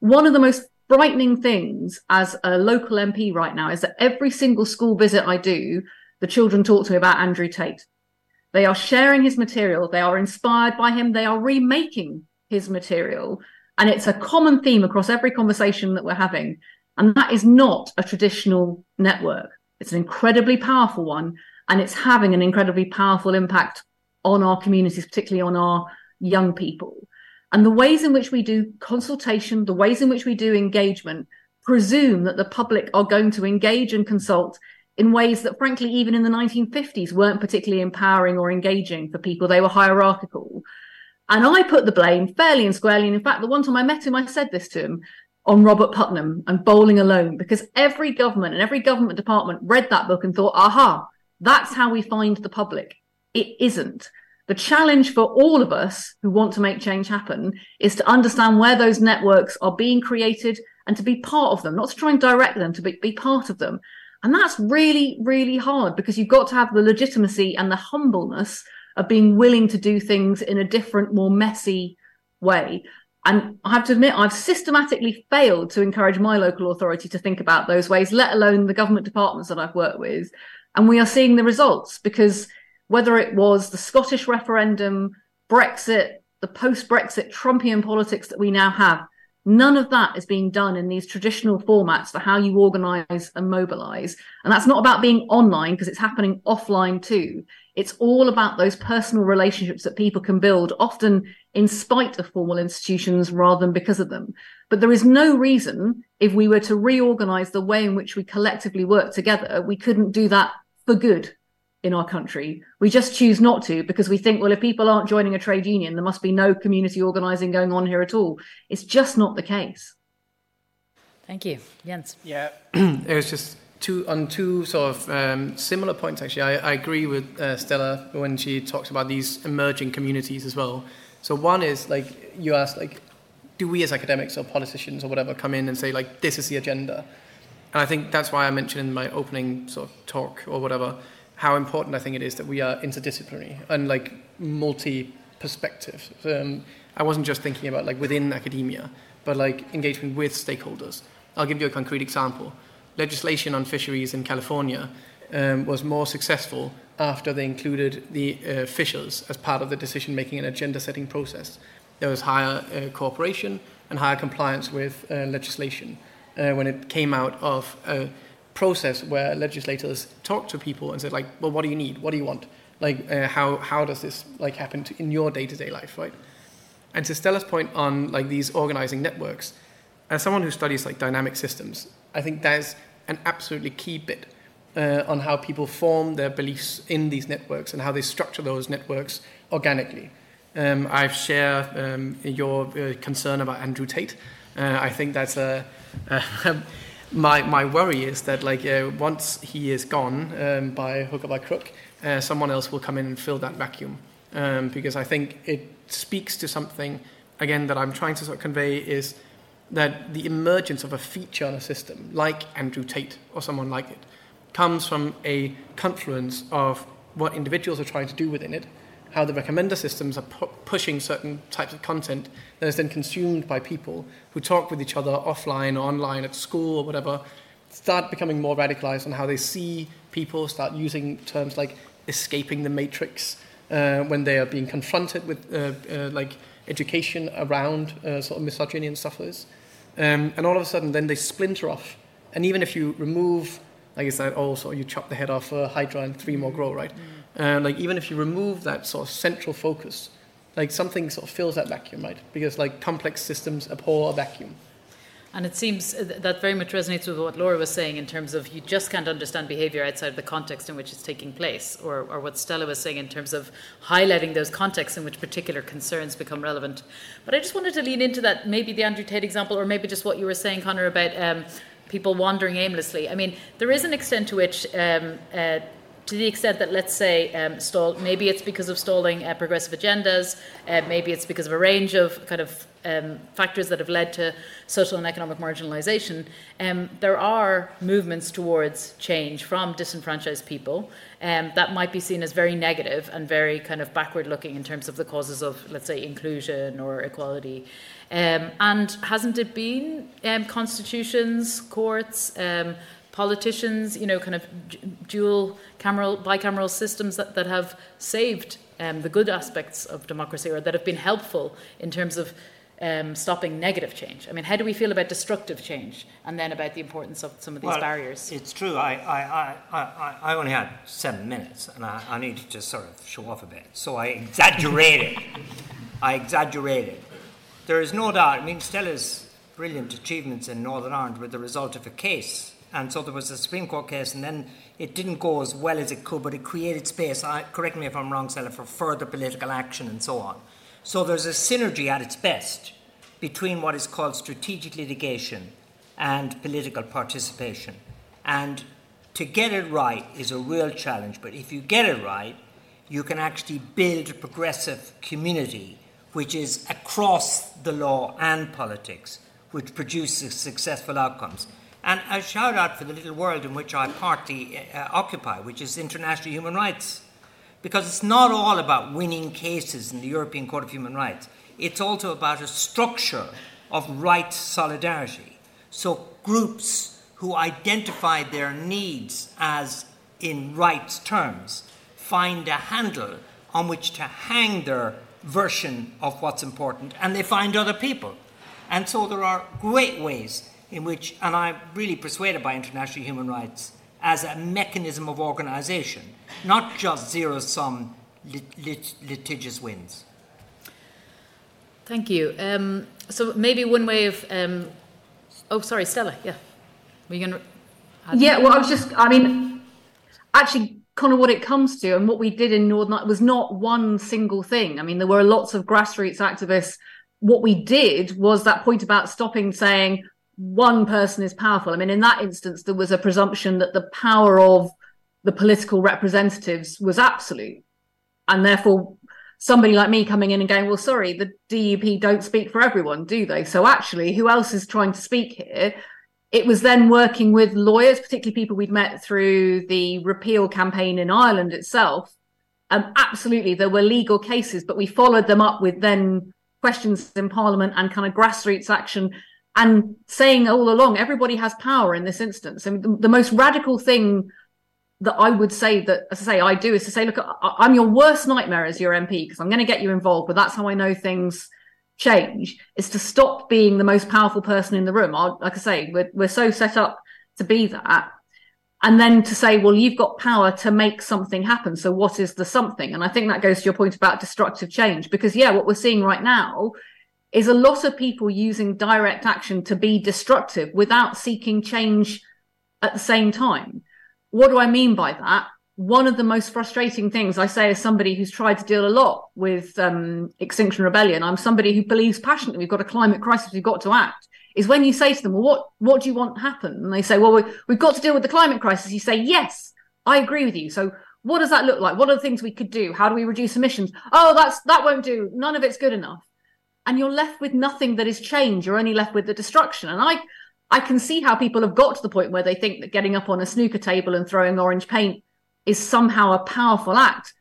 S6: One of the most frightening things as a local MP right now is that every single school visit I do, the children talk to me about Andrew Tate. They are sharing his material. They are inspired by him. They are remaking his material and it's a common theme across every conversation that we're having. And that is not a traditional network. It's an incredibly powerful one. And it's having an incredibly powerful impact on our communities, particularly on our young people. And the ways in which we do consultation, the ways in which we do engagement, presume that the public are going to engage and consult in ways that, frankly, even in the 1950s weren't particularly empowering or engaging for people. They were hierarchical. And I put the blame fairly and squarely. And in fact, the one time I met him, I said this to him on Robert Putnam and Bowling Alone, because every government and every government department read that book and thought, aha, that's how we find the public. It isn't. The challenge for all of us who want to make change happen is to understand where those networks are being created and to be part of them, not to try and direct them, to be, be part of them. And that's really, really hard because you've got to have the legitimacy and the humbleness of being willing to do things in a different, more messy way. And I have to admit, I've systematically failed to encourage my local authority to think about those ways, let alone the government departments that I've worked with. And we are seeing the results because whether it was the Scottish referendum, Brexit, the post Brexit Trumpian politics that we now have, none of that is being done in these traditional formats for how you organize and mobilize. And that's not about being online because it's happening offline too. It's all about those personal relationships that people can build, often in spite of formal institutions rather than because of them. But there is no reason, if we were to reorganize the way in which we collectively work together, we couldn't do that for good in our country. We just choose not to because we think, well, if people aren't joining a trade union, there must be no community organizing going on here at all. It's just not the case.
S2: Thank you. Jens.
S3: Yeah, [CLEARS THROAT] it was just two on two sort of um, similar points. Actually, I, I agree with uh, Stella when she talks about these emerging communities as well. So one is like you asked, like, do we as academics or politicians or whatever come in and say like this is the agenda? And I think that's why I mentioned in my opening sort of talk or whatever how important I think it is that we are interdisciplinary and like multi-perspective. Um, I wasn't just thinking about like within academia, but like engagement with stakeholders. I'll give you a concrete example legislation on fisheries in California um, was more successful after they included the uh, officials as part of the decision making and agenda setting process. There was higher uh, cooperation and higher compliance with uh, legislation uh, when it came out of a process where legislators talked to people and said, like, well, what do you need? What do you want? Like, uh, how, how does this like happen to, in your day to day life, right? And to Stella's point on like these organizing networks, as someone who studies like dynamic systems, I think that's an absolutely key bit uh, on how people form their beliefs in these networks and how they structure those networks organically. Um, I share um, your uh, concern about Andrew Tate. Uh, I think that's a, a [LAUGHS] my my worry is that like uh, once he is gone um, by hook or by crook, uh, someone else will come in and fill that vacuum. Um, because I think it speaks to something again that I'm trying to sort of convey is that the emergence of a feature on a system like Andrew Tate or someone like it comes from a confluence of what individuals are trying to do within it, how the recommender systems are pu- pushing certain types of content that is then consumed by people who talk with each other offline or online at school or whatever, start becoming more radicalized on how they see people, start using terms like escaping the matrix uh, when they are being confronted with uh, uh, like education around uh, sort of misogyny and stuff like this. Um, and all of a sudden, then they splinter off. And even if you remove, like I said, also you chop the head off a Hydra and three more grow, right? Mm. Uh, like even if you remove that sort of central focus, like something sort of fills that vacuum, right? Because like complex systems abhor a vacuum.
S2: And it seems uh, that very much resonates with what Laura was saying in terms of you just can't understand behavior outside of the context in which it's taking place, or, or what Stella was saying in terms of highlighting those contexts in which particular concerns become relevant. But I just wanted to lean into that, maybe the Andrew Tate example, or maybe just what you were saying, Conor, about um, people wandering aimlessly. I mean, there is an extent to which um, uh, to the extent that, let's say, um, stall, maybe it's because of stalling uh, progressive agendas, uh, maybe it's because of a range of kind of um, factors that have led to social and economic marginalization, um, there are movements towards change from disenfranchised people um, that might be seen as very negative and very kind of backward looking in terms of the causes of, let's say, inclusion or equality. Um, and hasn't it been um, constitutions, courts, um, politicians, you know, kind of dual cameral, bicameral systems that, that have saved um, the good aspects of democracy or that have been helpful in terms of um, stopping negative change? I mean, how do we feel about destructive change and then about the importance of some of these
S5: well,
S2: barriers?
S5: It's true. I, I, I, I, only had seven minutes and I, I need to just sort of show off a bit. So I exaggerated. I exaggerated. There is no doubt, I mean, Stella's brilliant achievements in Northern Ireland were the result of a case and so there was a Supreme Court case, and then it didn't go as well as it could, but it created space. I, correct me if I'm wrong, Stella, for further political action and so on. So there's a synergy at its best between what is called strategic litigation and political participation. And to get it right is a real challenge, but if you get it right, you can actually build a progressive community which is across the law and politics, which produces successful outcomes. And a shout out for the little world in which I partly uh, occupy, which is international human rights. Because it's not all about winning cases in the European Court of Human Rights, it's also about a structure of rights solidarity. So groups who identify their needs as in rights terms find a handle on which to hang their version of what's important, and they find other people. And so there are great ways in which, and I'm really persuaded by international human rights as a mechanism of organisation, not just zero sum lit- lit- litigious wins.
S2: Thank you. Um, so maybe one way of, um, oh, sorry, Stella, yeah. Were you going
S6: to? Yeah, well, I was just, I mean, actually, kind of what it comes to and what we did in Northern Ireland was not one single thing. I mean, there were lots of grassroots activists. What we did was that point about stopping saying, one person is powerful. I mean, in that instance, there was a presumption that the power of the political representatives was absolute. And therefore, somebody like me coming in and going, well, sorry, the DUP don't speak for everyone, do they? So actually, who else is trying to speak here? It was then working with lawyers, particularly people we'd met through the repeal campaign in Ireland itself. Um, absolutely, there were legal cases, but we followed them up with then questions in Parliament and kind of grassroots action and saying all along everybody has power in this instance. I mean, the, the, most radical thing that I would say that, as I say, I do is to say, look, I, am your worst nightmare as your MP because I'm going to get you involved, but that's how I know things change. Is to stop being the most powerful person in the room. I, like I say, we're we're so set up to be that. And then to say, well, you've got power to make something happen. So what is the something? And I think that goes to your point about destructive change, because yeah, what we're seeing right now is a lot of people using direct action to be destructive without seeking change at the same time. what do I mean by that? One of the most frustrating things I say as somebody who's tried to deal a lot with um, Extinction Rebellion, I'm somebody who believes passionately we've got a climate crisis, we've got to act. Is when you say to them, "Well, what what do you want to happen?" And they say, "Well, we, we've got to deal with the climate crisis." You say, "Yes, I agree with you." So what does that look like? What are the things we could do? How do we reduce emissions? Oh, that's that won't do. None of it's good enough. And you're left with nothing that is change. You're only left with the destruction. And I I can see how people have got to the point where they think that getting up on a snooker table and throwing orange paint is somehow a powerful act.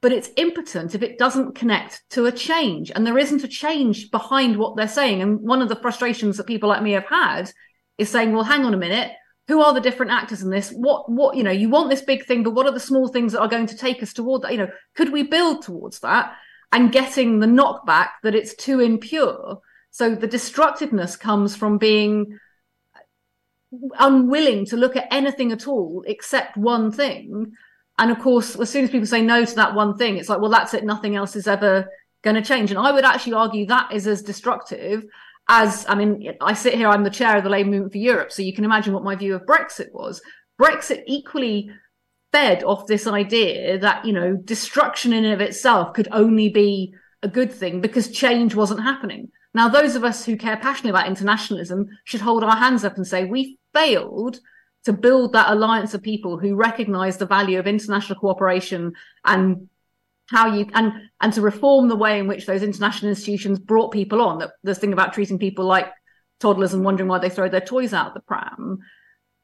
S6: But it's impotent if it doesn't connect to a change. And there isn't a change behind what they're saying. And one of the frustrations that people like me have had is saying, well, hang on a minute. Who are the different actors in this? What, what, you know, you want this big thing, but what are the small things that are going to take us toward that? You know, could we build towards that? And getting the knockback that it's too impure. So the destructiveness comes from being unwilling to look at anything at all except one thing. And of course, as soon as people say no to that one thing, it's like, well, that's it. Nothing else is ever going to change. And I would actually argue that is as destructive as, I mean, I sit here, I'm the chair of the Labour Movement for Europe. So you can imagine what my view of Brexit was. Brexit equally fed off this idea that, you know, destruction in and of itself could only be a good thing because change wasn't happening. Now, those of us who care passionately about internationalism should hold our hands up and say, we failed to build that alliance of people who recognize the value of international cooperation and how you and and to reform the way in which those international institutions brought people on that this thing about treating people like toddlers and wondering why they throw their toys out the pram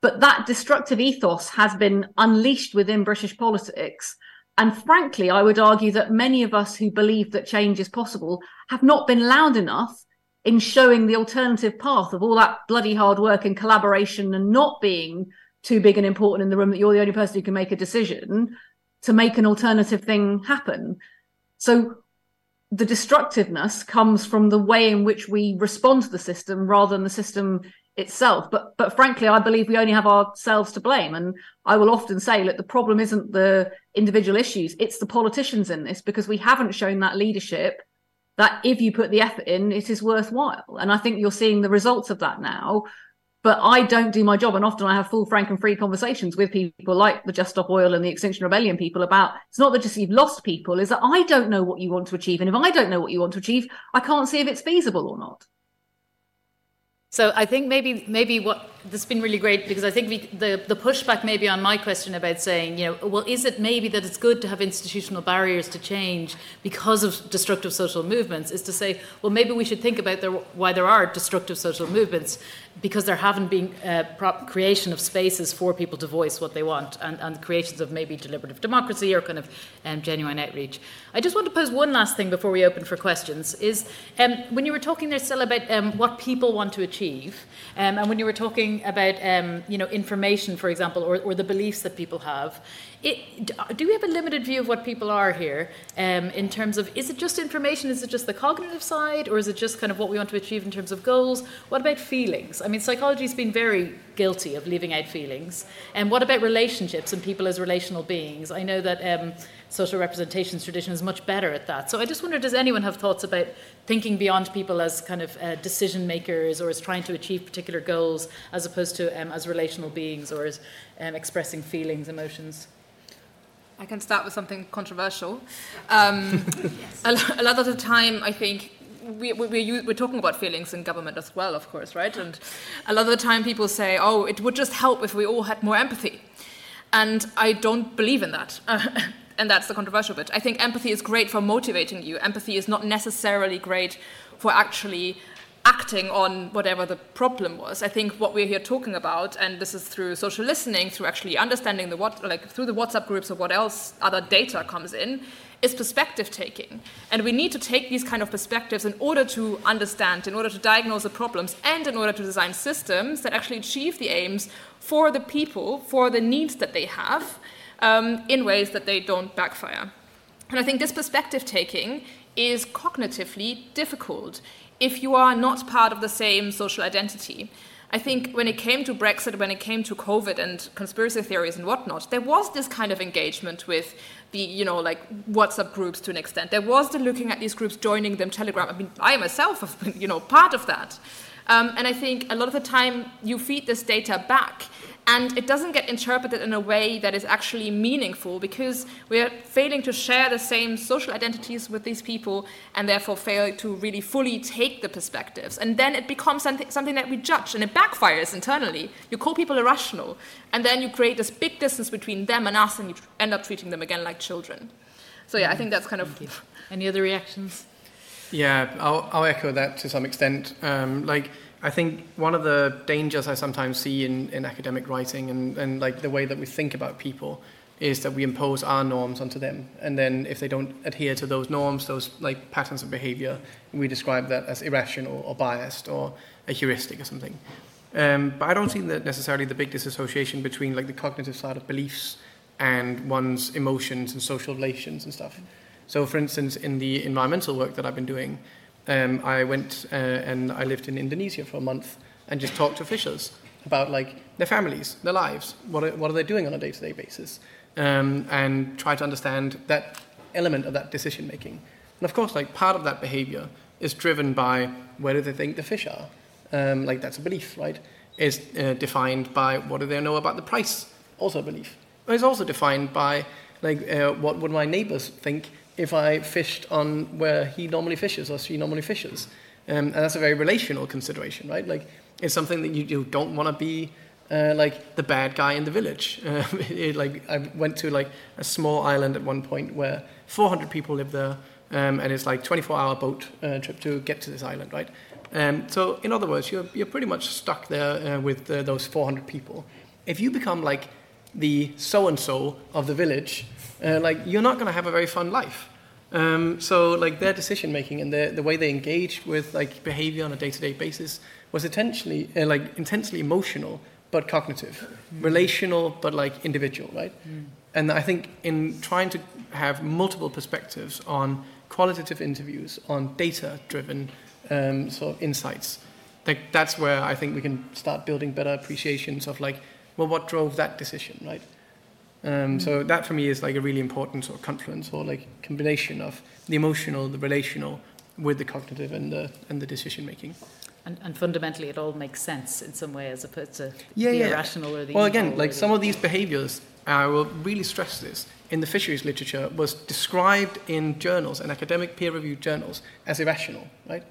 S6: but that destructive ethos has been unleashed within british politics and frankly i would argue that many of us who believe that change is possible have not been loud enough in showing the alternative path of all that bloody hard work and collaboration and not being too big and important in the room that you're the only person who can make a decision to make an alternative thing happen. So the destructiveness comes from the way in which we respond to the system rather than the system itself. But but frankly, I believe we only have ourselves to blame. And I will often say, look, the problem isn't the individual issues, it's the politicians in this because we haven't shown that leadership that if you put the effort in, it is worthwhile. And I think you're seeing the results of that now. But I don't do my job. And often I have full, frank, and free conversations with people like the Just Stop Oil and the Extinction Rebellion people about it's not that just you've lost people, is that I don't know what you want to achieve. And if I don't know what you want to achieve, I can't see if it's feasible or not.
S2: So I think maybe maybe what this has been really great because I think we, the the pushback maybe on my question about saying you know well is it maybe that it's good to have institutional barriers to change because of destructive social movements is to say well maybe we should think about there, why there are destructive social movements because there haven't been uh, creation of spaces for people to voice what they want and, and creations of maybe deliberative democracy or kind of um, genuine outreach. I just want to pose one last thing before we open for questions is um, when you were talking there still about um, what people want to achieve um, and when you were talking about um, you know information for example or, or the beliefs that people have it, do we have a limited view of what people are here um, in terms of is it just information? Is it just the cognitive side, or is it just kind of what we want to achieve in terms of goals? What about feelings? I mean, psychology's been very guilty of leaving out feelings. And what about relationships and people as relational beings? I know that um, social representations tradition is much better at that. So I just wonder, does anyone have thoughts about thinking beyond people as kind of uh, decision makers or as trying to achieve particular goals, as opposed to um, as relational beings or as um, expressing feelings, emotions?
S4: I can start with something controversial. Um, yes. [LAUGHS] a, a, lot of the time, I think we, we, we're talking about feelings in government as well, of course, right? And a lot of the time, people say, "Oh, it would just help if we all had more empathy," and I don't believe in that. [LAUGHS] and that's the controversial bit. I think empathy is great for motivating you. Empathy is not necessarily great for actually acting on whatever the problem was. I think what we're here talking about, and this is through social listening, through actually understanding the what, like through the WhatsApp groups or what else other data comes in, is perspective taking. And we need to take these kind of perspectives in order to understand, in order to diagnose the problems, and in order to design systems that actually achieve the aims for the people, for the needs that they have, um, in ways that they don't backfire. And I think this perspective taking is cognitively difficult if you are not part of the same social identity. I think when it came to Brexit, when it came to COVID and conspiracy theories and whatnot, there was this kind of engagement with the, you know, like WhatsApp groups to an extent. There was the looking at these groups, joining them, Telegram. I mean, I myself have been, you know, part of that. Um, and I think a lot of the time you feed this data back and it doesn't get interpreted in a way that is actually meaningful because we are failing to share the same social identities with these people and therefore fail to really fully take the perspectives. And then it becomes something, something that we judge and it backfires internally. You call people irrational and then you create this big distance between them and us and you end up treating them again like children. So yeah, I think that's kind of.
S2: Any other reactions?
S3: Yeah, I'll, I'll echo that to some extent. Um, like, I think one of the dangers I sometimes see in, in academic writing and, and like the way that we think about people is that we impose our norms onto them. And then if they don't adhere to those norms, those like patterns of behavior, we describe that as irrational or biased or a heuristic or something. Um, but I don't see that necessarily the big disassociation between like the cognitive side of beliefs and one's emotions and social relations and stuff. So, for instance, in the environmental work that I've been doing, um, I went uh, and I lived in Indonesia for a month and just talked to fishers about like their families, their lives, what are, what are they doing on a day-to-day basis, um, and try to understand that element of that decision making. And of course, like part of that behavior is driven by where do they think the fish are. Um, like that's a belief, right? Is uh, defined by what do they know about the price, also a belief. It's also defined by like uh, what would my neighbors think if I fished on where he normally fishes or she normally fishes. Um, and that's a very relational consideration, right? Like, it's something that you, you don't want to be uh, like the bad guy in the village. [LAUGHS] Uh, it, like, I went to like a small island at one point where 400 people live there, um, and it's like 24-hour boat uh, trip to get to this island, right? Um, so, in other words, you're, you're pretty much stuck there uh, with uh, those 400 people. If you become like the so-and-so of the village, uh, like you're not going to have a very fun life. Um, so like their decision making and the, the way they engaged with like behavior on a day-to-day basis was intentionally uh, like intensely emotional but cognitive, mm. relational but like individual, right? Mm. And I think in trying to have multiple perspectives on qualitative interviews, on data-driven um, sort of insights, like that's where I think we can start building better appreciations of like, well, what drove that decision, right? Um, so that for me is like a really important sort of confluence or like combination of the emotional, the relational, with the cognitive and the and the decision making.
S2: And, and fundamentally, it all makes sense in some way, as opposed to
S3: yeah,
S2: the
S3: yeah.
S2: irrational or the.
S3: Well, again, like some of these behaviours, I will really stress this in the fisheries literature was described in journals and academic peer-reviewed journals as irrational, right?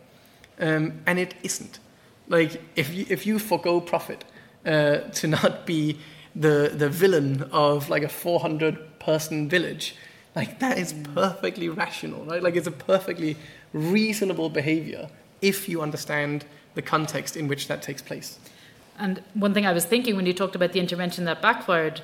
S3: Um, and it isn't. Like if you if you forego profit uh, to not be the, the villain of like a 400 person village. Like that is perfectly rational, right? Like it's a perfectly reasonable behavior if you understand the context in which that takes place.
S2: And one thing I was thinking when you talked about the intervention that backfired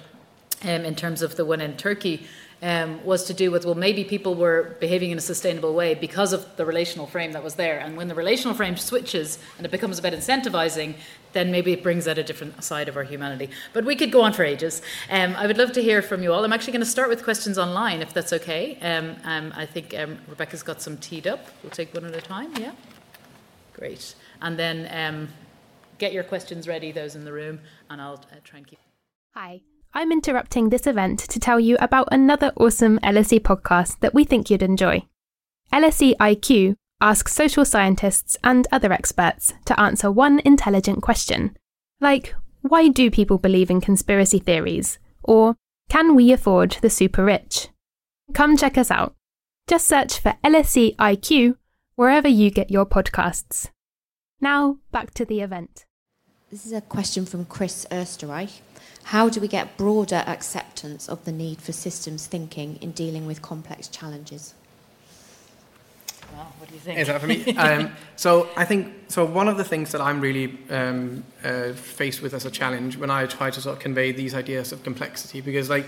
S2: um, in terms of the one in Turkey um, was to do with well maybe people were behaving in a sustainable way because of the relational frame that was there. And when the relational frame switches and it becomes about incentivizing then maybe it brings out a different side of our humanity. But we could go on for ages. Um, i would love to hear from you all. I'm actually going to start with questions online if that's okay. Um, um i think um, rebecca's got some teed up. We'll take one at a time yeah? Great. And then um, get your questions ready those in the room and i'll uh, try and keep
S7: hi I'm interrupting this event to tell you about another awesome LSE podcast that we think you'd enjoy. LSE IQ asks social scientists and other experts to answer one intelligent question, like why do people believe in conspiracy theories? Or can we afford the super rich? Come check us out. Just search for LSE IQ wherever you get your podcasts. Now, back to the event.
S8: This is a question from Chris Ersterreich. How do we get broader acceptance of the need for systems thinking in dealing with complex challenges?
S2: Well, what do you think?
S3: Is that for me? [LAUGHS] um, so I think so. One of the things that I'm really um, uh, faced with as a challenge when I try to sort of convey these ideas of complexity, because like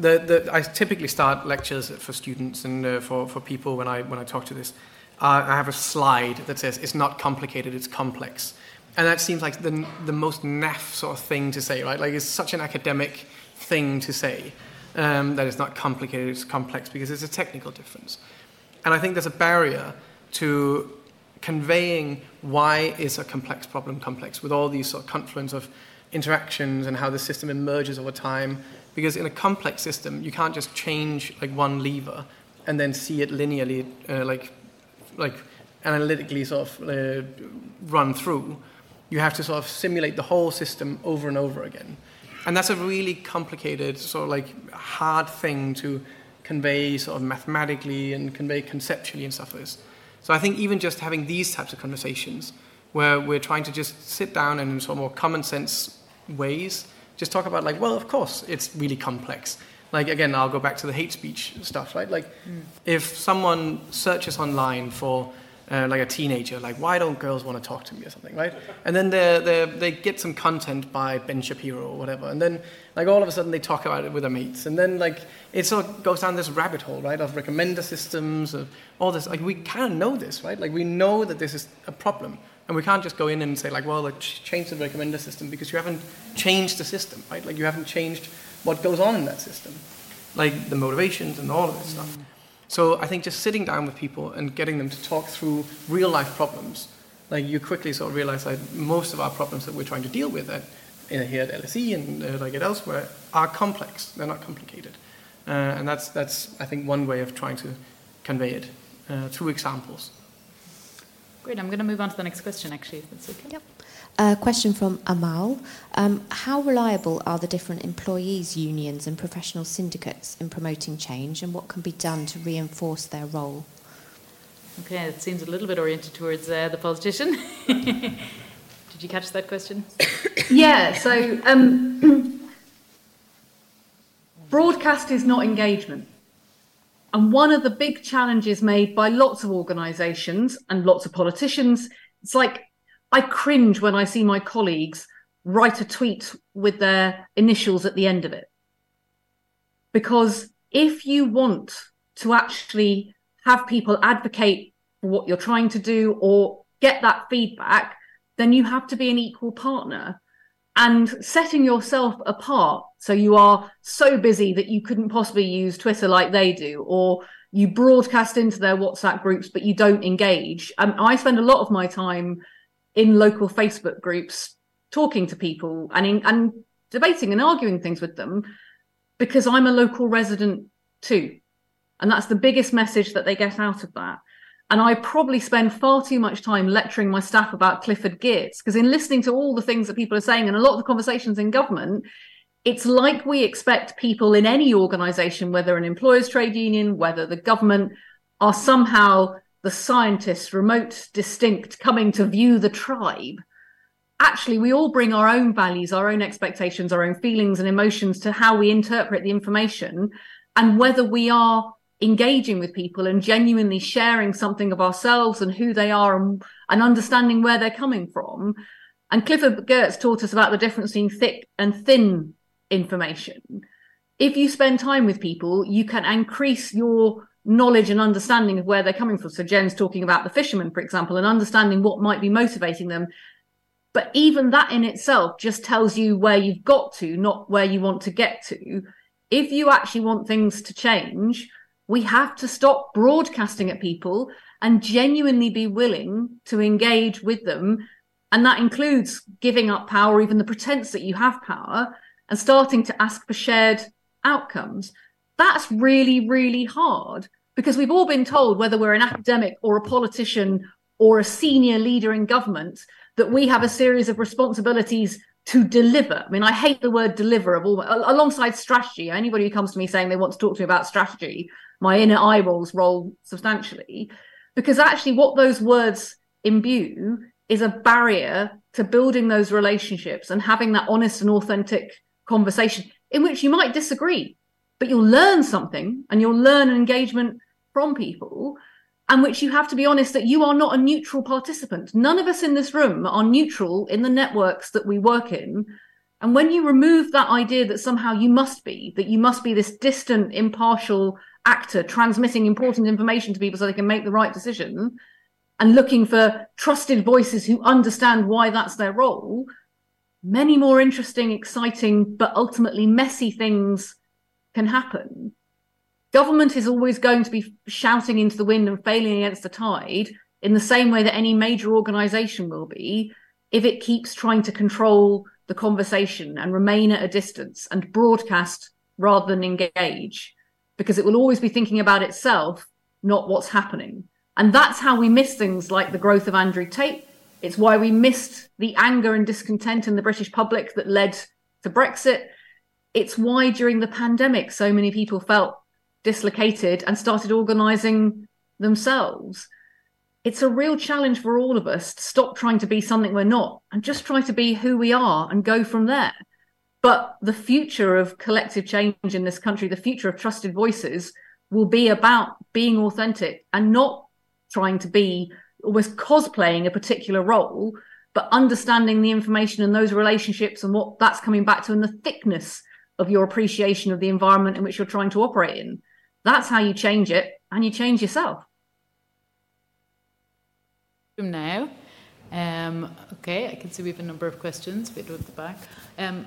S3: the, the I typically start lectures for students and uh, for for people when I when I talk to this. Uh, I have a slide that says it's not complicated, it's complex and that seems like the, the most naff sort of thing to say, right? Like it's such an academic thing to say um, that it's not complicated, it's complex because it's a technical difference. And I think there's a barrier to conveying why is a complex problem complex with all these sort of confluence of interactions and how the system emerges over time. Because in a complex system, you can't just change like one lever and then see it linearly, uh, like, like analytically sort of uh, run through you have to sort of simulate the whole system over and over again. and that's a really complicated, sort of like hard thing to convey sort of mathematically and convey conceptually and stuff like this. So I think even just having these types of conversations where we're trying to just sit down and in sort of more common sense ways, just talk about like, well, of course, it's really complex. Like again, I'll go back to the hate speech stuff, right? Like, mm. if someone searches online for uh, like a teenager, like why don't girls want to talk to me or something, right? And then they they they get some content by Ben Shapiro or whatever, and then like all of a sudden they talk about it with their mates, and then like it sort of goes down this rabbit hole, right, of recommender systems, of all this. Like we kind of know this, right? Like we know that this is a problem, and we can't just go in and say like, well, let's change the recommender system because you haven't changed the system, right? Like you haven't changed what goes on in that system, like the motivations and all of this stuff. So I think just sitting down with people and getting them to talk through real life problems, like you quickly sort of realize that most of our problems that we're trying to deal with at, here at LSE and uh, like it elsewhere are complex. They're not complicated, uh, and that's that's I think one way of trying to convey it uh, through examples.
S2: Great. I'm going to move on to the next question. Actually, if that's okay.
S8: Yep. A question from Amal. Um, how reliable are the different employees' unions and professional syndicates in promoting change, and what can be done to reinforce their role?
S2: Okay, it seems a little bit oriented towards uh, the politician. [LAUGHS] Did you catch that question? [COUGHS]
S6: yeah, so um, [COUGHS] broadcast is not engagement. And one of the big challenges made by lots of organisations and lots of politicians, it's like I cringe when I see my colleagues write a tweet with their initials at the end of it. Because if you want to actually have people advocate for what you're trying to do or get that feedback, then you have to be an equal partner. And setting yourself apart so you are so busy that you couldn't possibly use Twitter like they do, or you broadcast into their WhatsApp groups, but you don't engage. Um, I spend a lot of my time in local Facebook groups talking to people and in, and debating and arguing things with them because I'm a local resident too. And that's the biggest message that they get out of that. And I probably spend far too much time lecturing my staff about Clifford Geertz because in listening to all the things that people are saying and a lot of the conversations in government, it's like we expect people in any organization, whether an employers' trade union, whether the government, are somehow the scientists, remote, distinct, coming to view the tribe, actually, we all bring our own values, our own expectations, our own feelings and emotions to how we interpret the information and whether we are engaging with people and genuinely sharing something of ourselves and who they are and, and understanding where they're coming from. And Clifford Geertz taught us about the difference between thick and thin information. If you spend time with people, you can increase your knowledge and understanding of where they're coming from. So Jens talking about the fishermen, for example, and understanding what might be motivating them. But even that in itself just tells you where you've got to, not where you want to get to. If you actually want things to change, we have to stop broadcasting at people and genuinely be willing to engage with them. And that includes giving up power, even the pretense that you have power, and starting to ask for shared outcomes that's really, really hard because we've all been told, whether we're an academic or a politician or a senior leader in government, that we have a series of responsibilities to deliver. I mean, I hate the word deliver of all alongside strategy. Anybody who comes to me saying they want to talk to me about strategy, my inner eye rolls roll substantially because actually what those words imbue is a barrier to building those relationships and having that honest and authentic conversation in which you might disagree but you'll learn something and you'll learn an engagement from people and which you have to be honest that you are not a neutral participant. None of us in this room are neutral in the networks that we work in. And when you remove that idea that somehow you must be, that you must be this distant, impartial actor transmitting important information to people so they can make the right decision and looking for trusted voices who understand why that's their role, many more interesting, exciting, but ultimately messy things can happen. Government is always going to be shouting into the wind and failing against the tide in the same way that any major organization will be if it keeps trying to control the conversation and remain at a distance and broadcast rather than engage, because it will always be thinking about itself, not what's happening. And that's how we miss things like the growth of Andrew Tate. It's why we missed the anger and discontent in the British public that led to Brexit. It's why during the pandemic, so many people felt dislocated and started organizing themselves. It's a real challenge for all of us to stop trying to be something we're not and just try to be who we are and go from there. But the future of collective change in this country, the future of trusted voices, will be about being authentic and not trying to be almost cosplaying a particular role, but understanding the information and those relationships and what that's coming back to and the thickness of your appreciation of the environment in which you're trying to operate in. That's how you change it and you change yourself.
S2: From now, um, okay, I can see we have a number of questions. We Wait at the back. Um,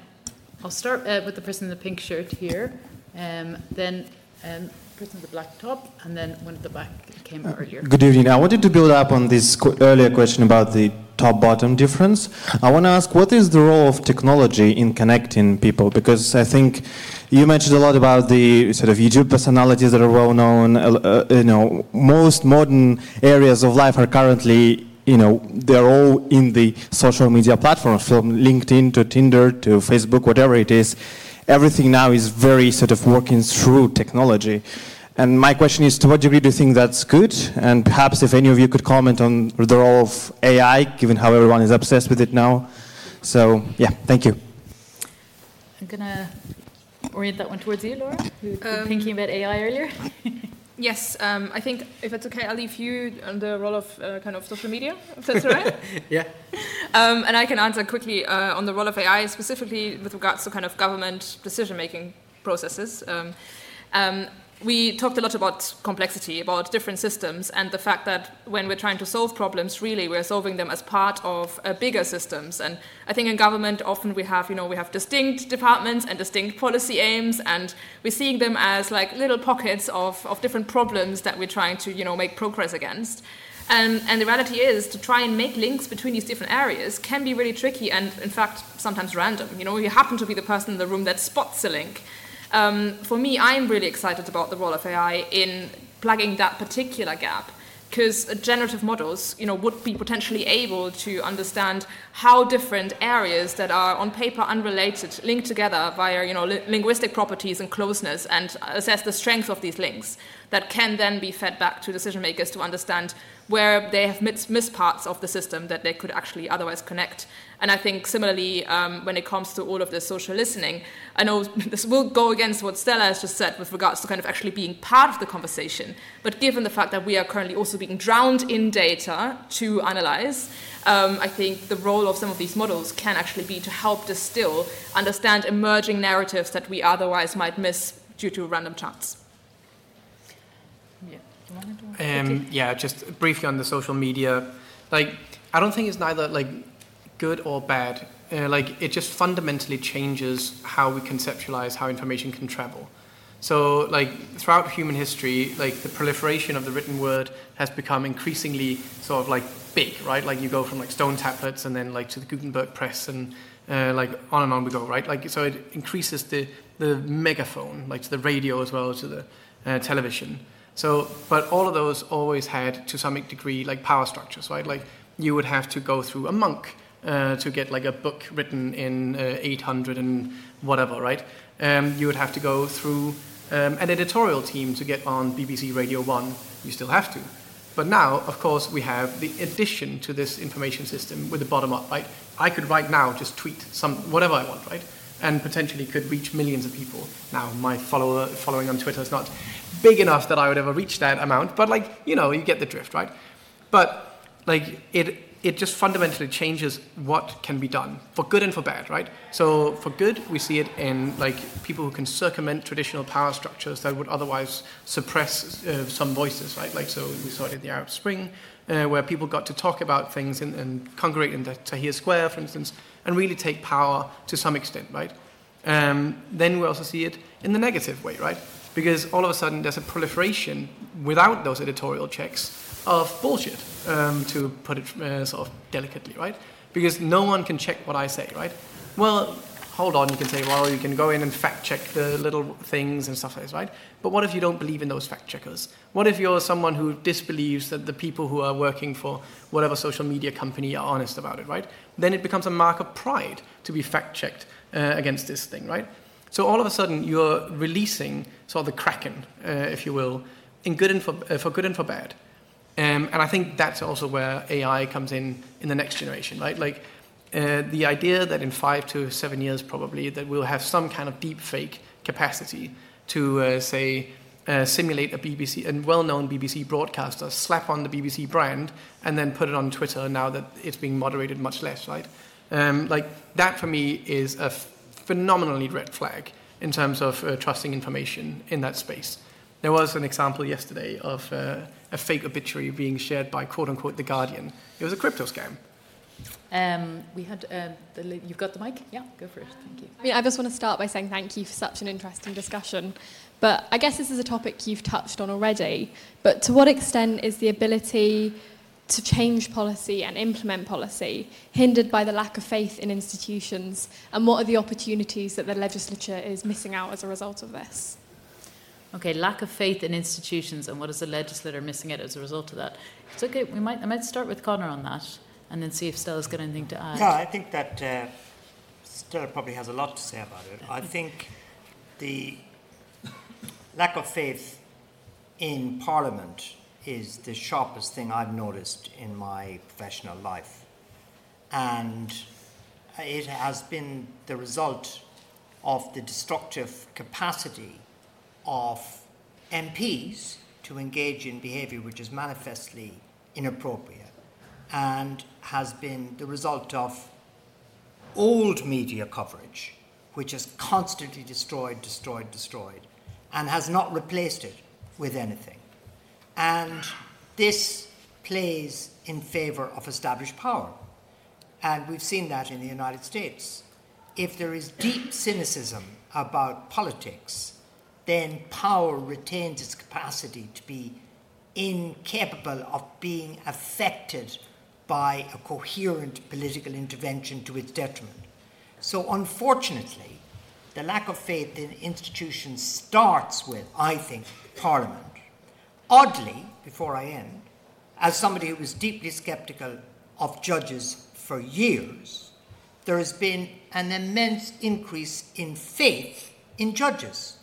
S2: I'll start uh, with the person in the pink shirt here, um, then um, person in the black top, and then one at the back came uh, earlier.
S9: Good evening. I wanted to build up on this earlier question about the top bottom difference. I want to ask what is the role of technology in connecting people? Because I think you mentioned a lot about the sort of YouTube personalities that are well known. Uh, uh, you know, most modern areas of life are currently you know, they're all in the social media platforms, from LinkedIn to Tinder to Facebook, whatever it is. Everything now is very sort of working through technology. And my question is, to what degree do you think that's good? And perhaps if any of you could comment on the role of AI, given how everyone is obsessed with it now. So, yeah, thank you.
S2: I'm going to orient that one towards you, Laura, who was um, thinking about AI earlier. [LAUGHS]
S4: Yes, um, I think if it's okay, I'll leave you on the role of uh, kind of social media, if that's all right. [LAUGHS]
S3: yeah.
S4: Um, and I can answer quickly uh, on the role of AI, specifically with regards to kind of government decision making processes. Um, um we talked a lot about complexity, about different systems, and the fact that when we're trying to solve problems, really we're solving them as part of uh, bigger systems. And I think in government, often we have, you know, we have distinct departments and distinct policy aims, and we're seeing them as like little pockets of, of different problems that we're trying to, you know, make progress against. And, and the reality is to try and make links between these different areas can be really tricky and, in fact, sometimes random. You know, you happen to be the person in the room that spots a link um, for me, I'm really excited about the role of AI in plugging that particular gap because generative models you know, would be potentially able to understand how different areas that are on paper unrelated link together via you know, li- linguistic properties and closeness and assess the strength of these links that can then be fed back to decision makers to understand where they have missed, missed parts of the system that they could actually otherwise connect. And I think similarly, um, when it comes to all of this social listening, I know [LAUGHS] this will go against what Stella has just said with regards to kind of actually being part of the conversation. But given the fact that we are currently also being drowned in data to analyze, um, I think the role of some of these models can actually be to help distill, understand emerging narratives that we otherwise might miss due to random chance.
S3: Um, yeah, just briefly on the social media, like I don't think it's neither like good or bad. Uh, like it just fundamentally changes how we conceptualize how information can travel. So like throughout human history, like the proliferation of the written word has become increasingly sort of like big, right? Like you go from like stone tablets and then like to the Gutenberg press and uh, like on and on we go, right? Like so it increases the the megaphone, like to the radio as well as to the uh, television. So, but all of those always had, to some degree, like power structures, right? Like you would have to go through a monk uh, to get like a book written in uh, 800 and whatever, right? Um, you would have to go through um, an editorial team to get on BBC Radio 1. You still have to. But now, of course, we have the addition to this information system with the bottom up, right? I could right now just tweet some whatever I want, right? And potentially could reach millions of people. Now, my follower following on Twitter is not big enough that I would ever reach that amount, but like, you know, you get the drift, right? But like it it just fundamentally changes what can be done for good and for bad, right? So for good, we see it in like people who can circumvent traditional power structures that would otherwise suppress uh, some voices, right? Like so we saw it in the Arab Spring, uh, where people got to talk about things and, and congregate in the Tahrir Square, for instance, and really take power to some extent, right? Um, then we also see it in the negative way, right? Because all of a sudden there's a proliferation without those editorial checks of bullshit, um, to put it uh, sort of delicately, right? Because no one can check what I say, right? Well, hold on, you can say, well, you can go in and fact check the little things and stuff like this, right? But what if you don't believe in those fact checkers? What if you're someone who disbelieves that the people who are working for whatever social media company are honest about it, right? Then it becomes a mark of pride to be fact checked uh, against this thing, right? So all of a sudden, you're releasing sort of the kraken, uh, if you will, in good and for, uh, for good and for bad. Um, and I think that's also where AI comes in in the next generation, right? Like uh, the idea that in five to seven years, probably, that we'll have some kind of deep fake capacity to uh, say uh, simulate a BBC, and well-known BBC broadcaster, slap on the BBC brand, and then put it on Twitter. Now that it's being moderated much less, right? Um, like that for me is a phenomenally red flag in terms of uh, trusting information in that space. There was an example yesterday of uh, a fake obituary being shared by quote unquote the Guardian. It was a crypto scam.
S2: Um, we had um, the, you've got the mic. Yeah, go for it. Thank you.
S10: I mean, I just want to start by saying thank you for such an interesting discussion. But I guess this is a topic you've touched on already. But to what extent is the ability to change policy and implement policy hindered by the lack of faith in institutions? And what are the opportunities that the legislature is missing out as a result of this?
S2: Okay, lack of faith in institutions, and what is the legislator missing out as a result of that? It's okay. We might. I might start with Conor on that, and then see if Stella's got anything to add.
S5: Yeah, I think that uh, Stella probably has a lot to say about it. I think the lack of faith in Parliament is the sharpest thing I've noticed in my professional life. And it has been the result of the destructive capacity of MPs to engage in behaviour which is manifestly inappropriate and has been the result of old media coverage which has constantly destroyed, destroyed, destroyed, and has not replaced it with anything. And this plays in favour of established power. And we've seen that in the United States. If there is deep cynicism about politics, then power retains its capacity to be incapable of being affected by a coherent political intervention to its detriment. So, unfortunately, the lack of faith in institutions starts with, I think, Parliament. Oddly, before I end, as somebody who was deeply skeptical of judges for years, there has been an immense increase in faith in judges.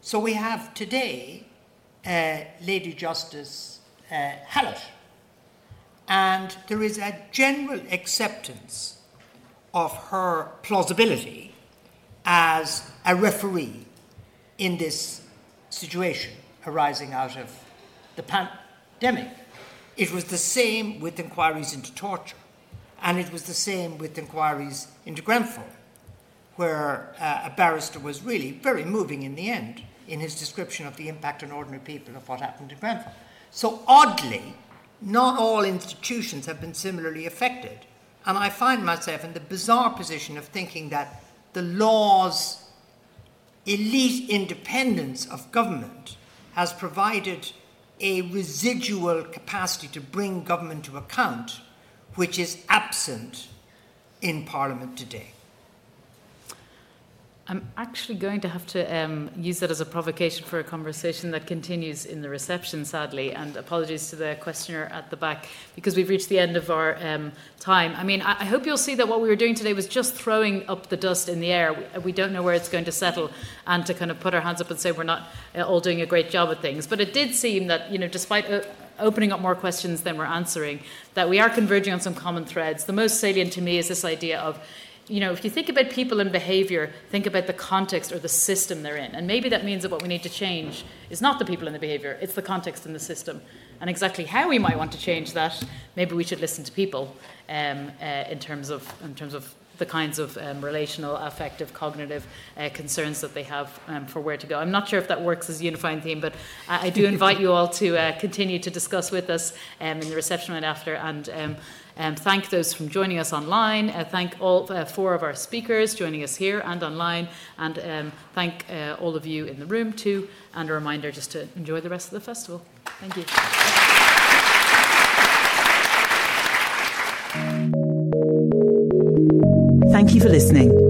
S5: So we have today uh, Lady Justice uh, Hallett, and there is a general acceptance of her plausibility as a referee in this situation arising out of the pandemic. It was the same with inquiries into torture, and it was the same with inquiries into Grenfell, where uh, a barrister was really very moving in the end in his description of the impact on ordinary people of what happened in Grenfell. So, oddly, not all institutions have been similarly affected. And I find myself in the bizarre position of thinking that the law's elite independence of government has provided a residual capacity to bring government to account, which is absent in Parliament today.
S2: I'm actually going to have to um, use that as a provocation for a conversation that continues in the reception, sadly. And apologies to the questioner at the back because we've reached the end of our um, time. I mean, I, I, hope you'll see that what we were doing today was just throwing up the dust in the air. We, we, don't know where it's going to settle, and to kind of put our hands up and say we're not uh, all doing a great job at things. But it did seem that, you know, despite. Uh, opening up more questions than we're answering, that we are converging on some common threads. The most salient to me is this idea of you know, if you think about people and behavior, think about the context or the system they're in. And maybe that means that what we need to change is not the people and the behavior, it's the context and the system. And exactly how we might want to change that, maybe we should listen to people um, uh, in, terms of, in terms of the kinds of um, relational, affective, cognitive uh, concerns that they have um, for where to go. I'm not sure if that works as a unifying theme, but I, I do invite you all to uh, continue to discuss with us um, in the reception right after. And um, um, thank those from joining us online. Uh, thank all uh, four of our speakers joining us here and online. And um, thank uh, all of you in the room too. And a reminder just to enjoy the rest of the festival. Thank you.
S1: Thank you for listening.